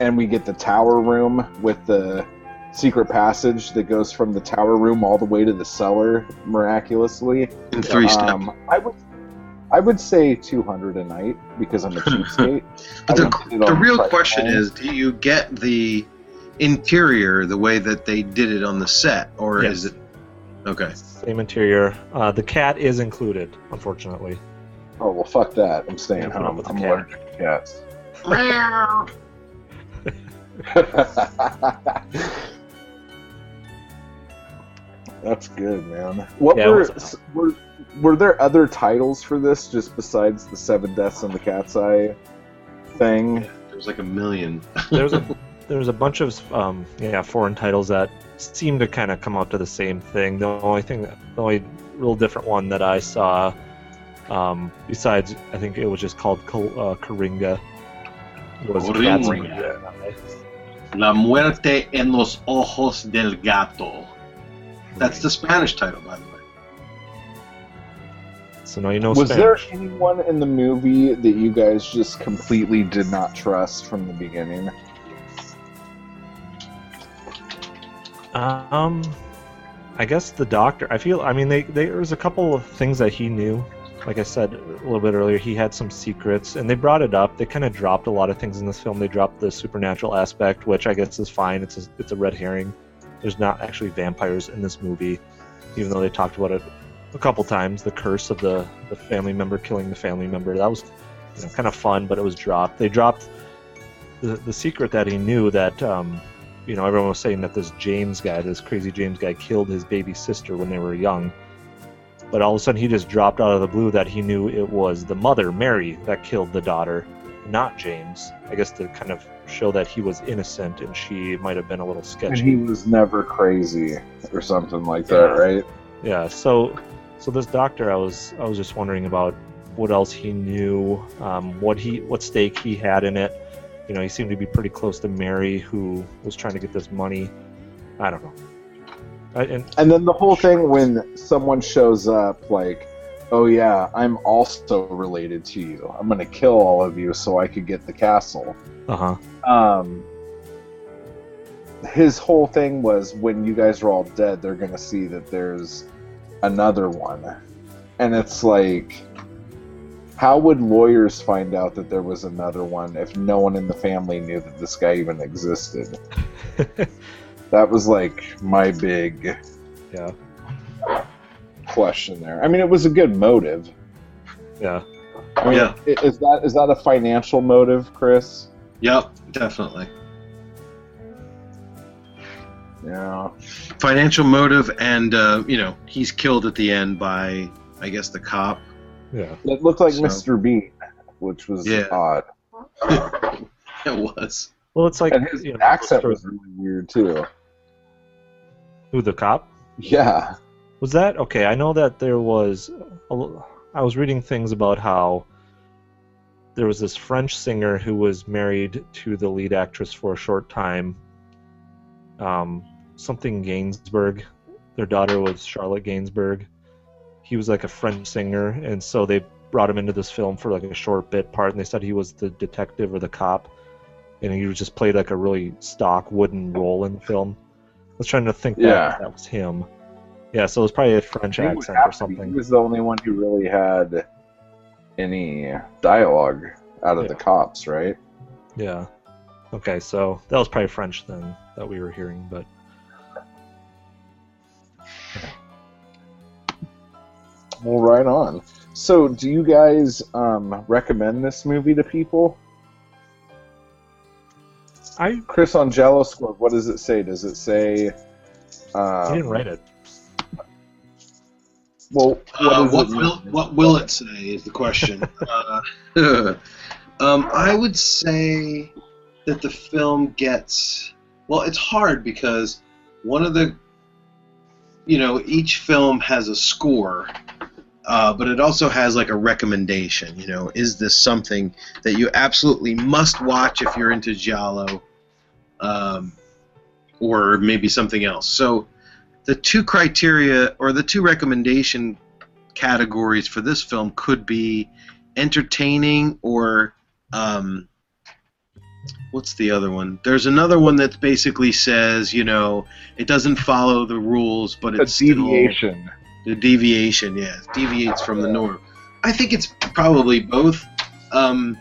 and we get the tower room with the secret passage that goes from the tower room all the way to the cellar miraculously. In three step. Um, I would, I would say 200 a night because I'm a (laughs) cheapskate. But I the, would put it the real question line. is, do you get the interior the way that they did it on the set, or Yes. is it okay? Same interior. Uh, the cat is included, unfortunately. Oh well, fuck that. I'm staying Yeah, put home. with the I'm cat. allergic to cats. (laughs) (laughs) That's good, man. What Yeah, were, what's- were were there other titles for this just besides the Seven Deaths in the Cat's Eye thing? There's like a million. (laughs) There's a there's a bunch of um, yeah foreign titles that seem to kind of come out to the same thing. The only thing, the only real different one that I saw, um, besides I think it was just called Kal- uh, Corringa, was Cats in the Corringa. La muerte en los ojos del gato. That's the Spanish title, by the way. So now you know Was Spanish. there anyone in the movie that you guys just completely did not trust from the beginning? Um, I guess the doctor. I feel. I mean, they, they there was a couple of things that he knew. Like I said a little bit earlier, he had some secrets, and they brought it up. They kind of dropped a lot of things in this film. They dropped the supernatural aspect, which I guess is fine. It's a, it's a red herring. There's not actually vampires in this movie, even though they talked about it a couple times. The curse of the the family member killing the family member. That was you know, kind of fun, but it was dropped. They dropped the the secret that he knew that um, you know, everyone was saying that this James guy, this crazy James guy, killed his baby sister when they were young. But all of a sudden, he just dropped out of the blue that he knew it was the mother, Mary, that killed the daughter, not James. I guess to kind of show that he was innocent and she might have been a little And sketchy. he was never crazy or something like that, Yeah. right? Yeah. So, so this doctor, I was, I was just wondering about what else he knew, um, what he, what stake he had in it. You know, he seemed to be pretty close to Mary, who was trying to get this money. I don't know. I, and And then the whole thing when someone shows up, like, oh yeah, I'm also related to you. I'm gonna kill all of you so I could get the castle. uh huh. Um, his whole thing was when you guys are all dead, they're gonna see that there's another one, and it's like, how would lawyers find out that there was another one if no one in the family knew that this guy even existed? (laughs) that was like my big Yeah. question there. I mean, it was a good motive. Yeah. I mean, Yeah. is that is that a financial motive, Chris? Yep, definitely. Yeah. Financial motive, and uh, you know, he's killed at the end by, I guess, the cop. Yeah. It looked like So- Mr. Bean, which was Yeah. odd. (laughs) It was. Well, it's like and his you know, accent was really weird too. who the cop Yeah. was that? Okay, I know that there was. A, l- I was reading things about how there was this French singer who was married to the lead actress for a short time. Um, something Gainsbourg. Their daughter was Charlotte Gainsbourg. He was like a French singer, and so they brought him into this film for like a short bit part, and they said he was the detective or the cop, and he just played like a really stock wooden role in the film. I was trying to think that Yeah. that was him. Yeah, so it was probably a French accent or something. He was the only one who really had any dialogue out of Yeah. the cops, right? Yeah. Okay, so that was probably French then that we were hearing, but Well, right on. So, do you guys um, recommend this movie to people? I Chris on Giallo Score, what does it say? Does it say? Um, I didn't write it. Well, what, Uh, what it will what will it say is the question. uh, (laughs) um, I would say that the film gets well. It's hard because one of the you know each film has a score, uh, but it also has like a recommendation. You know, is this something that you absolutely must watch if you're into giallo, um, or maybe something else? So the two criteria or the two recommendation categories for this film could be entertaining or um, what's the other one? There's another one that basically says, you know, it doesn't follow the rules, but it's still- deviation. the deviation, yeah, it deviates from the norm. I think it's probably both. Um,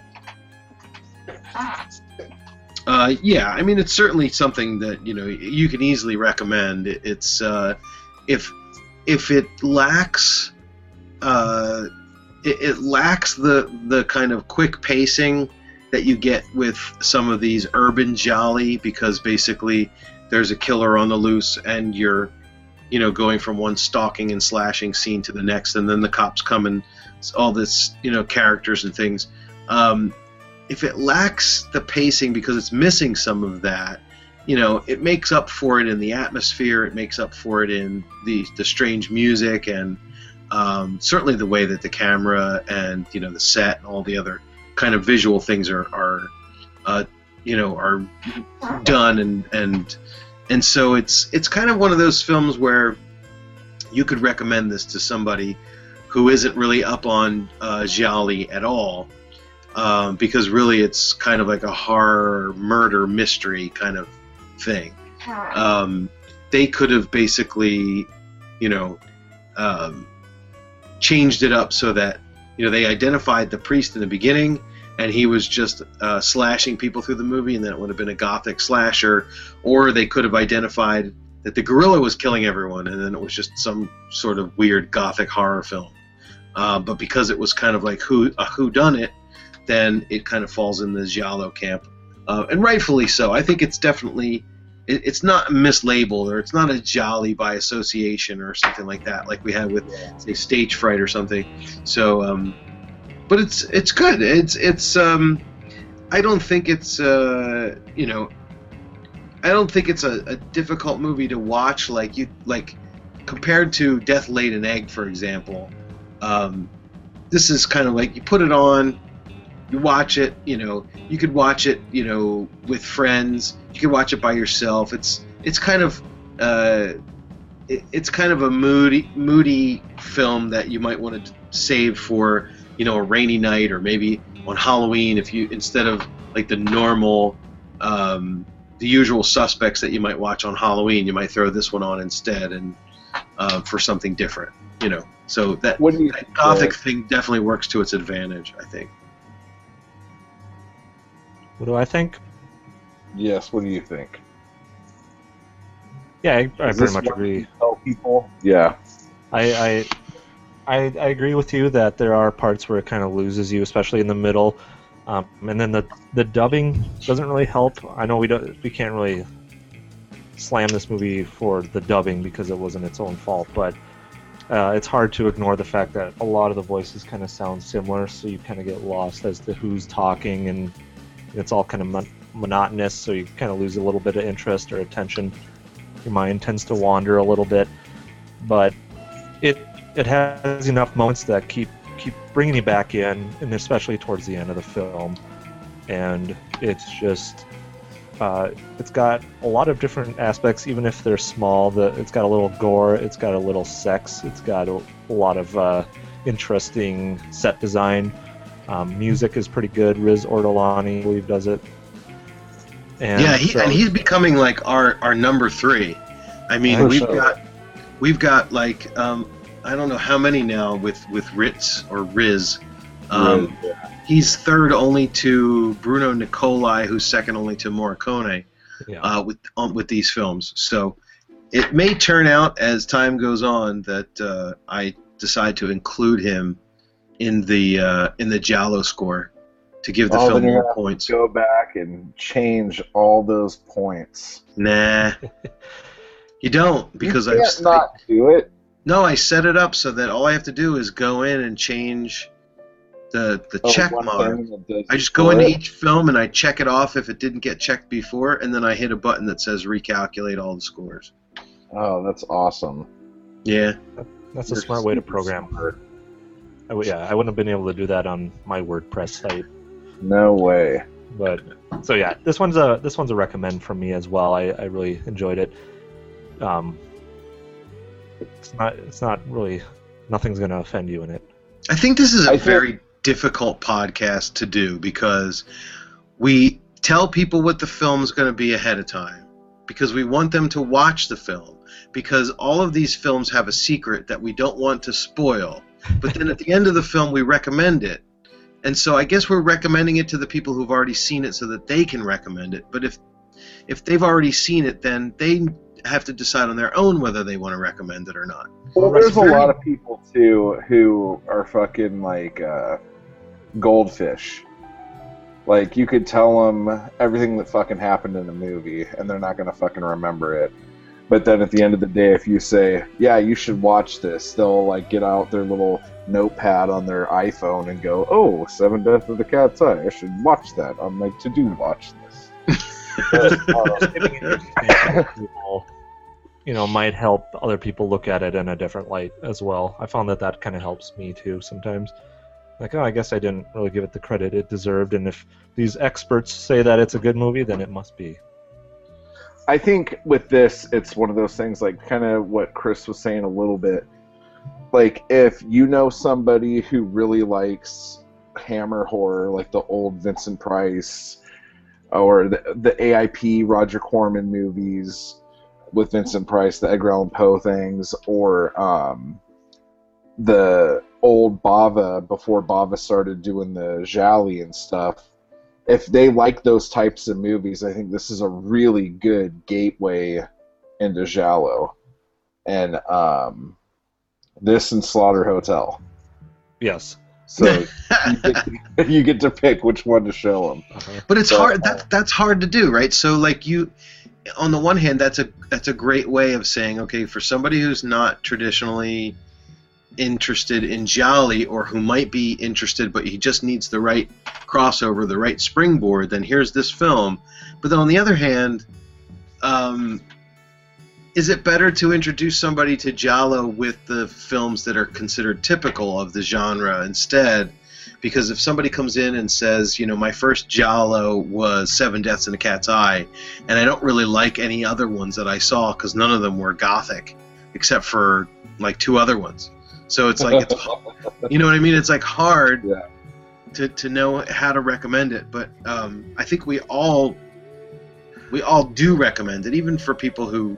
uh, yeah, I mean, it's certainly something that you know you can easily recommend. It's uh, if if it lacks uh, it, it lacks the the kind of quick pacing that you get with some of these urban gialli because basically there's a killer on the loose and you're you know going from one stalking and slashing scene to the next and then the cops come and all this you know characters and things. Um, if it lacks the pacing because it's missing some of that you know it makes up for it in the atmosphere it makes up for it in the the strange music and um, certainly the way that the camera and you know the set and all the other kind of visual things are are uh, you know are done and and and so it's it's kind of one of those films where you could recommend this to somebody who isn't really up on uh, gialli at all um, because really it's kind of like a horror murder mystery kind of thing. Um, they could have basically you know um, changed it up so that you know they identified the priest in the beginning and he was just uh, slashing people through the movie and then it would have been a gothic slasher or they could have identified that the gorilla was killing everyone and then it was just some sort of weird gothic horror film. Uh, but because it was kind of like who a who done it then it kind of falls in the giallo camp uh, and rightfully so. I think it's definitely it, it's not mislabeled or it's not a gialli by association or something like that like we had with say stage fright or something. So um, but it's it's good. It's it's um, i don't think it's uh, you know i don't think it's a, a difficult movie to watch like you like compared to death laid an egg for example um, this is kind of like you put it on you watch it you know you could watch it you know with friends you could watch it by yourself. It's it's kind of uh, it, it's kind of a moody moody film that you might want to save for you know a rainy night or maybe on Halloween if you instead of like the normal um, the usual suspects that you might watch on Halloween you might throw this one on instead and uh, for something different you know so that, What do you that gothic thing definitely works to its advantage I think What do I think? yes. What do you think? Yeah, I, I pretty much agree. you Tell people. Yeah. I, I I I agree with you that there are parts where it kind of loses you, especially in the middle. Um, and then the the dubbing doesn't really help. I know we don't we can't really slam this movie for the dubbing because it wasn't its own fault, but uh, it's hard to ignore the fact that a lot of the voices kind of sound similar, so you kind of get lost as to who's talking, and it's all kind of mon- monotonous, so you kind of lose a little bit of interest or attention. Your mind tends to wander a little bit, but it it has enough moments that keep keep bringing you back in, and especially towards the end of the film. And it's just uh, it's got a lot of different aspects, even if they're small. The it's got a little gore, it's got a little sex, it's got a, a lot of uh, interesting set design. Um, music is pretty good. Riz Ortolani, I believe, does it. And yeah, he, so- and he's becoming like our, our number three. I mean, we've sure. got we've got like um, I don't know how many now with with Ritz or Riz. Um, He's third only to Bruno Nicolai, who's second only to Morricone yeah. uh, with um, with these films. So it may turn out as time goes on that uh, I decide to include him in the uh, in the Giallo score to give the Oh, film more points. Go back and change all those points. Nah, (laughs) you don't because you I've can't not do it. No, I set it up so that all I have to do is go in and change the the Oh, check mark. thing that does I just go into it. each film and I check it off if it didn't get checked before, and then I hit a button that says recalculate all the scores. Oh, that's awesome. Yeah, That's a You're smart way to program. smart. I w- yeah, I wouldn't have been able to do that on my WordPress site. No way. But so yeah, this one's a this one's a recommend from me as well. I, I really enjoyed it. Um, it's not it's not really nothing's gonna offend you in it. I think this is a think- very difficult podcast to do because we tell people what the film's going to be ahead of time because we want them to watch the film because all of these films have a secret that we don't want to spoil. But then at the end of the film, we recommend it. And so I guess we're recommending it to the people who've already seen it so that they can recommend it. But if if they've already seen it, then they have to decide on their own whether they want to recommend it or not. Well, there's a lot of people too who are fucking like uh, goldfish. Like you could tell them everything that fucking happened in the movie, and they're not gonna fucking remember it. But then at the end of the day, if you say, "Yeah, you should watch this," they'll like get out their little notepad on their iPhone and go, "Oh, Seven Deaths of the Cat's Eye. I should watch that on my to-do watch people, uh, you know, might help other people look at it in a different light as well. I found that that kind of helps me too sometimes. Like, oh, I guess I didn't really give it the credit it deserved, and if these experts say that it's a good movie, then it must be. I think with this, it's one of those things like kind of what Chris was saying a little bit. Like, if you know somebody who really likes Hammer horror, like the old Vincent Price or the, the AIP Roger Corman movies with Vincent Price, the Edgar Allan Poe things, or um, the old Bava before Bava started doing the Gialli and stuff if they like those types of movies, I think this is a really good gateway into Giallo. And um, this and Slaughter Hotel. Yes. So you, get, (laughs) you get to pick which one to show them. Uh-huh. But it's So- hard. That that's hard to do, right? So like you, on the one hand, that's a that's a great way of saying, okay, for somebody who's not traditionally interested in Gialli or who might be interested, but he just needs the right crossover, the right springboard, then here's this film. But then on the other hand, um, is it better to introduce somebody to Giallo with the films that are considered typical of the genre instead? Because if somebody comes in and says, you know, my first Giallo was Seven Deaths in a Cat's Eye, and I don't really like any other ones that I saw because none of them were gothic, except for like two other ones. So it's like it's, you know what I mean? It's like hard Yeah. to, to know how to recommend it, but um, I think we all we all do recommend it, even for people who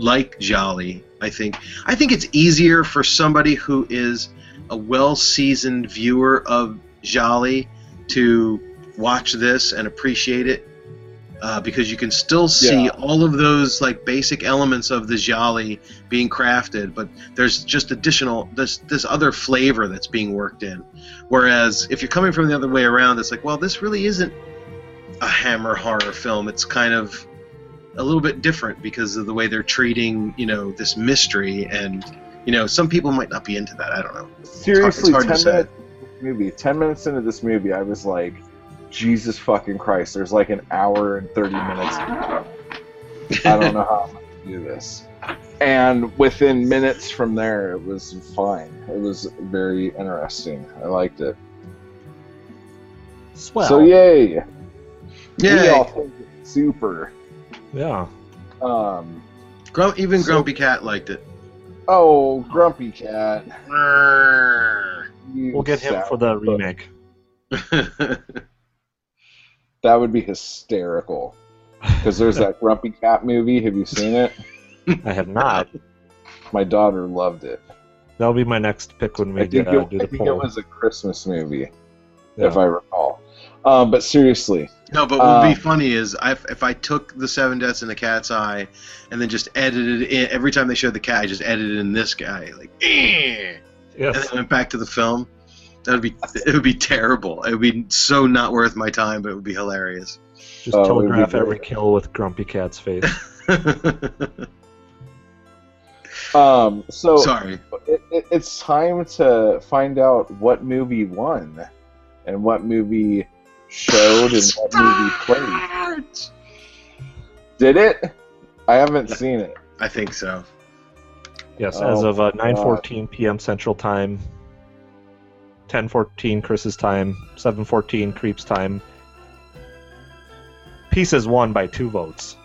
like Gialli. I think I think it's easier for somebody who is a well-seasoned viewer of Gialli to watch this and appreciate it uh, because you can still see Yeah. all of those like basic elements of the Gialli being crafted, but there's just additional this this other flavor that's being worked in. Whereas if you're coming from the other way around, it's like, well, this really isn't a Hammer horror film. It's kind of a little bit different because of the way they're treating, you know, this mystery and you know, some people might not be into that. I don't know. Seriously, hard to 10 say. minutes movie. 10 minutes into this movie, I was like, Jesus fucking Christ, there's like an hour and 30 minutes. I don't know how I'm going to do this. And within minutes from there, it was fine. It was very interesting. I liked it. Swell. So, yay. We Yeah, all think it's super. Yeah. Um, Grump, even So- Grumpy Cat liked it. oh, Grumpy Cat. We'll get him for the remake. (laughs) That would be hysterical. Because there's that Grumpy Cat movie. Have you seen it? (laughs) I have not. My daughter loved it. That'll be my next pick when we I think, get, uh, it, do I the think it poll. was a Christmas movie, Yeah. if I recall. Um, but seriously, No, but what would be funny is I, if I took the Seven Deaths in the Cat's Eye and then just edited in every time they showed the cat, I just edited in this guy like, eh, and then went back to the film. That would be it would be terrible. It would be so not worth my time, but it would be hilarious. Just it would be telegraph every kill with Grumpy Cat's face. (laughs) Um, so Sorry. it, it, it's time to find out what movie won, and what movie showed, and what movie played. Did it? I haven't Yeah. seen it. I think so. Yes, Oh, as of uh, God. 9:14 p.m. Central Time, 10:14 Chris's time, 7:14 Creep's time. Pieces won by two votes.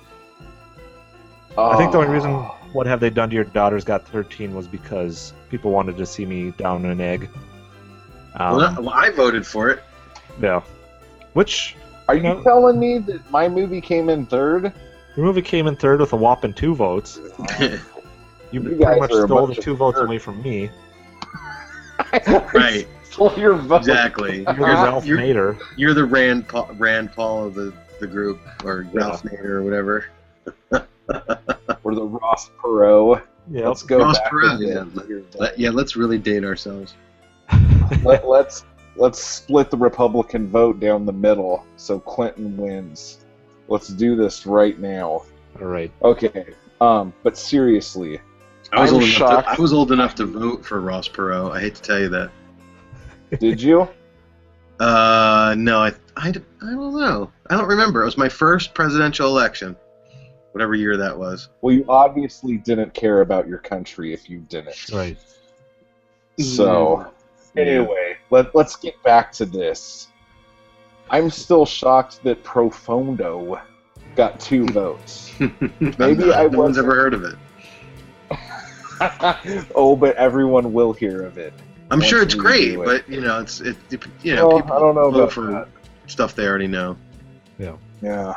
I think the only reason Oh. "What Have They Done to Your Daughters" got 13 was because people wanted to see me down an egg. Um, well, well, I voted for it. yeah, which Are you No. telling me that my movie came in third? the movie came in third with a whopping two votes. (laughs) You, You pretty much stole the two votes nerds. away from me. (laughs) right. Stole your vote. Exactly. You're You're, Ralph you're, Nader. you're the Rand Paul, Rand Paul of the, the group, or Ralph Nader, or whatever. (laughs) Or the Ross Perot. Yep. Let's go Ross back Perot, yeah. get your vote. Let, yeah, let's really date ourselves. Let, let's let's split the Republican vote down the middle so Clinton wins. Let's do this right now. All right. Okay. Um, but seriously, I was, I'm old enough shocked. to, I was old enough to vote for Ross Perot. I hate to tell you that. did you? Uh, no, I, I, I don't know. I don't remember. It was my first presidential election, whatever year that was. Well, you obviously didn't care about your country if you didn't. Right. So, Yeah. anyway, let, let's get back to this. I'm still shocked that Profondo got two (laughs) votes. (laughs) Maybe I no one's ever heard of it. (laughs) oh, but everyone will hear of it. I'm sure it's great, it. but you know, it's it. it- You know, Well, people I don't know vote for that. stuff they already know. Yeah. Yeah.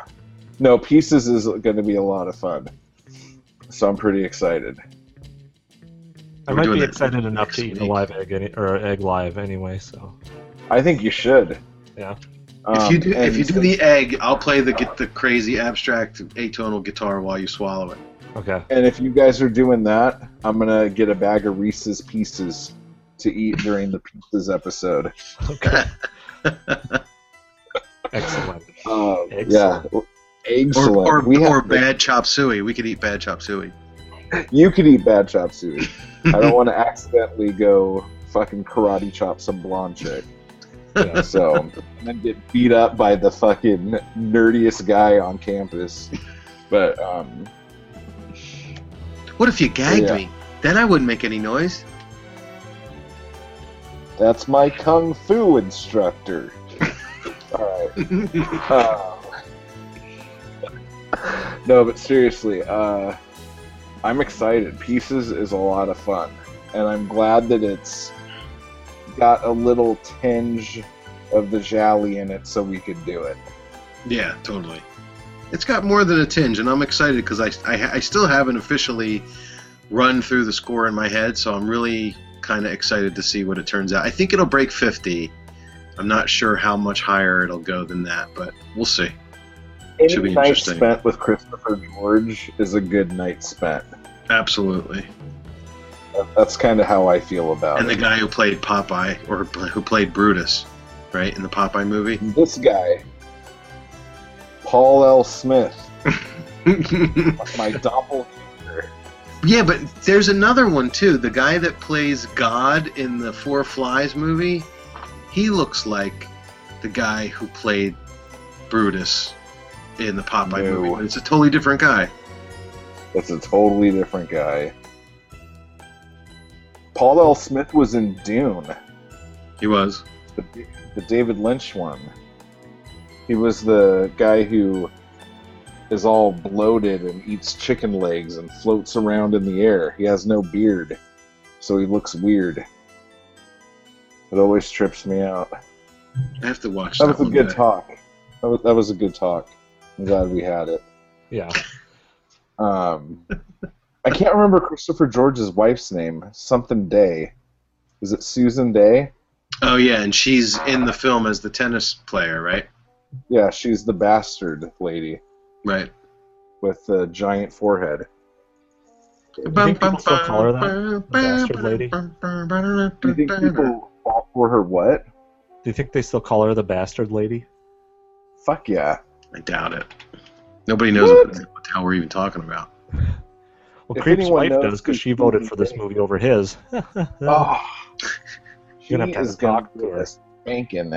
No, Pieces is going to be a lot of fun. So I'm pretty excited. I We're might be excited enough to eat a live egg any, or egg live anyway. So I think you should. Yeah. If you Um, do, if you do the egg, I'll play the get the crazy abstract atonal guitar while you swallow it. okay. And if you guys are doing that, I'm gonna get a bag of Reese's Pieces to eat during the Pieces episode. Okay. (laughs) Excellent. Uh, Excellent. Yeah, Or excellent. or, we or bad chop suey. We could eat bad chop suey. You could eat bad chop suey. I don't want to (laughs) accidentally go fucking karate chop some blonde chick. Yeah. So (laughs) and then get beat up by the fucking nerdiest guy on campus. But um, What if you gagged Yeah. me? Then I wouldn't make any noise. that's my kung fu instructor. (laughs) All right. Uh, no, but seriously, uh, I'm excited. Pieces is a lot of fun, and I'm glad that it's got a little tinge of the gialli in it, so we could do it. yeah, totally. It's got more than a tinge, and I'm excited because I, I I still haven't officially run through the score in my head, so I'm really kind of excited to see what it turns out. I think it'll break 50. I'm not sure how much higher it'll go than that, but we'll see. Any Should be night interesting. spent with Christopher George is a good night spent. Absolutely. That's kind of how I feel about it. And the guy who played Popeye, or who played Brutus, right, in the Popeye movie. (laughs) This guy, Paul L. Smith, my (laughs) doppelganger. yeah, but there's another one too. The guy that plays God in the Four Flies movie, he looks like the guy who played Brutus in the Popeye No. movie. But it's a totally different guy. It's a totally different guy. Paul L. Smith was in Dune, He was. the, the David Lynch one. He was the guy who is all bloated and eats chicken legs and floats around in the air. He has no beard, so he looks weird. It always trips me out. I have to watch That that, was a good day. talk. That was, that was a good talk. I'm glad we had it. Yeah. (laughs) Um, I can't remember Christopher George's wife's name. Something Day. Is it Susan Day? Oh yeah, and she's in the film as the tennis player, right? Yeah, she's the bastard lady Right. with the giant forehead. Do You think people still call her that? The bastard lady? Do you think people fall for her what? Do you think they still call her the bastard lady? Fuck yeah. I doubt it. Nobody knows What? what the hell we're even talking about. Well, If Creep's wife knows does because she voted for this movie over his. (laughs) Oh. She You're gonna have to is gonna talk to her. a spanking.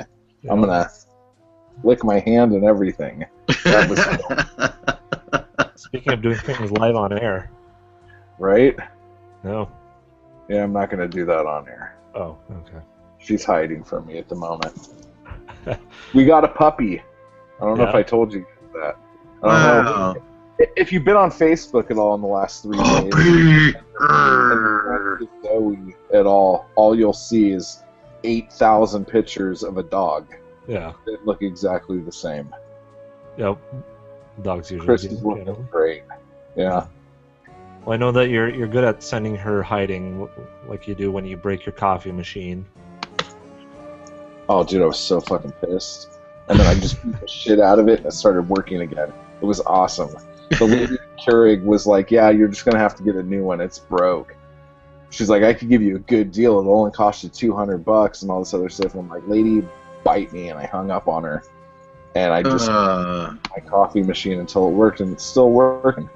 I'm gonna lick my hand and everything. (laughs) Speaking of doing things live on air, right. no. Yeah, I'm not gonna do that on air. Oh, okay. She's hiding from me at the moment. (laughs) we got a puppy. I don't know if I told you that. I don't know. If you've been on Facebook at all in the last three Oh, days, Puppy. and Zoe at all, all you'll see is eight thousand pictures of a dog Yeah. that look exactly the same. Yep. Dogs usually Chris do, is looking generally. great. Yeah. Well, I know that you're you're good at sending her hiding, like you do when you break your coffee machine. Oh, dude, I was so fucking pissed. And then I just beat the shit out of it and it started working again. It was awesome. The lady (laughs) Keurig was like, Yeah, you're just going to have to get a new one. It's broke. She's like, I could give you a good deal. It'll only cost you 200 bucks and all this other stuff. And I'm like, Lady, bite me. And I hung up on her. And I just Uh, my coffee machine until it worked, and it's still working.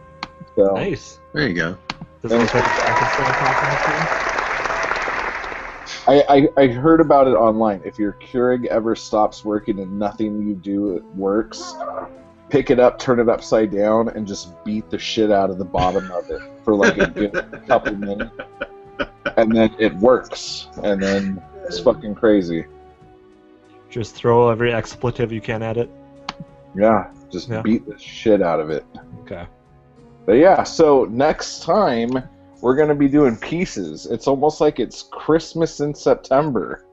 So Nice. there you go. Does it look like a coffee machine? I, I, I heard about it online. If your Keurig ever stops working and nothing you do works, pick it up, turn it upside down, and just beat the shit out of the bottom of it for like a good (laughs) couple minutes. And then it works. And then it's fucking crazy. Just throw every expletive you can at it. Yeah, just Yeah. beat the shit out of it. Okay. But yeah, so next time we're going to be doing pieces. It's almost like it's Christmas in September.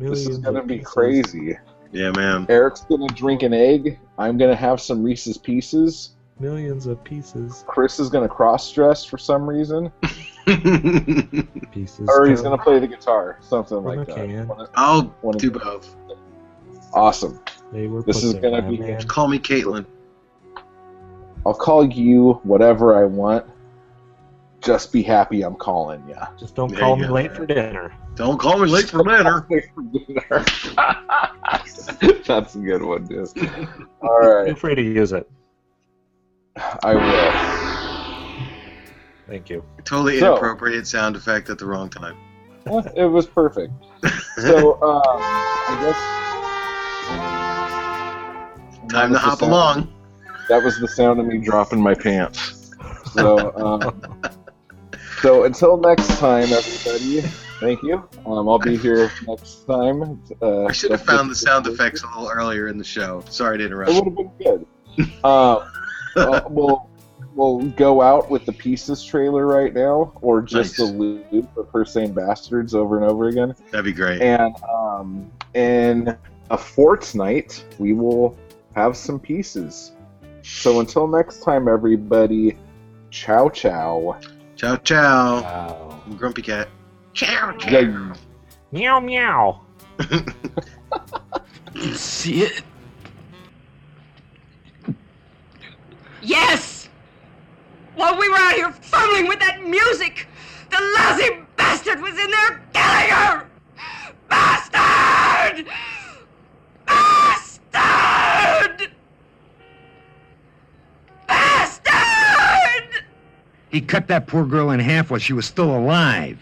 This is going to be pieces. crazy. Yeah, man. Eric's gonna drink an egg. I'm gonna have some Reese's Pieces. Millions of pieces. Chris is gonna cross dress for some reason, (laughs) Pieces. or he's gonna play the guitar, something From like a that. can. One of- I'll one of do both. Awesome. They were This is gonna be- man. Call me Caitlin. I'll call you whatever I want. Just be happy I'm calling you. Just don't There call me go. late for dinner. Don't call me late for dinner. (laughs) That's a good one, dude. All right, Feel free to use it. I will. Thank you. Totally So- inappropriate sound effect at the wrong time. Well, (laughs) It was perfect. (laughs) So, um, I guess. Time to That was the hop sound- along. That was the sound of me dropping my pants. So, um, so until next time, everybody. Thank you. Um, I'll be here next time. Uh, I should have found the sound effects a little earlier in the show. Sorry to interrupt. It would have been good. Um, well, (laughs) we'll we'll go out with the pieces trailer right now, or just Nice. the loop of her saying bastards over and over again. That'd be great. And um, in a fortnight, we will have some pieces. So until next time, everybody, ciao ciao. Ciao, ciao. Wow. I'm Grumpy Cat. Ciao, Yeah. Meow meow. You (laughs) see it? Yes! While we were out here fumbling with that music, the lousy bastard was in there killing her! Bastard! Bastard! Bastard! He cut that poor girl in half while she was still alive.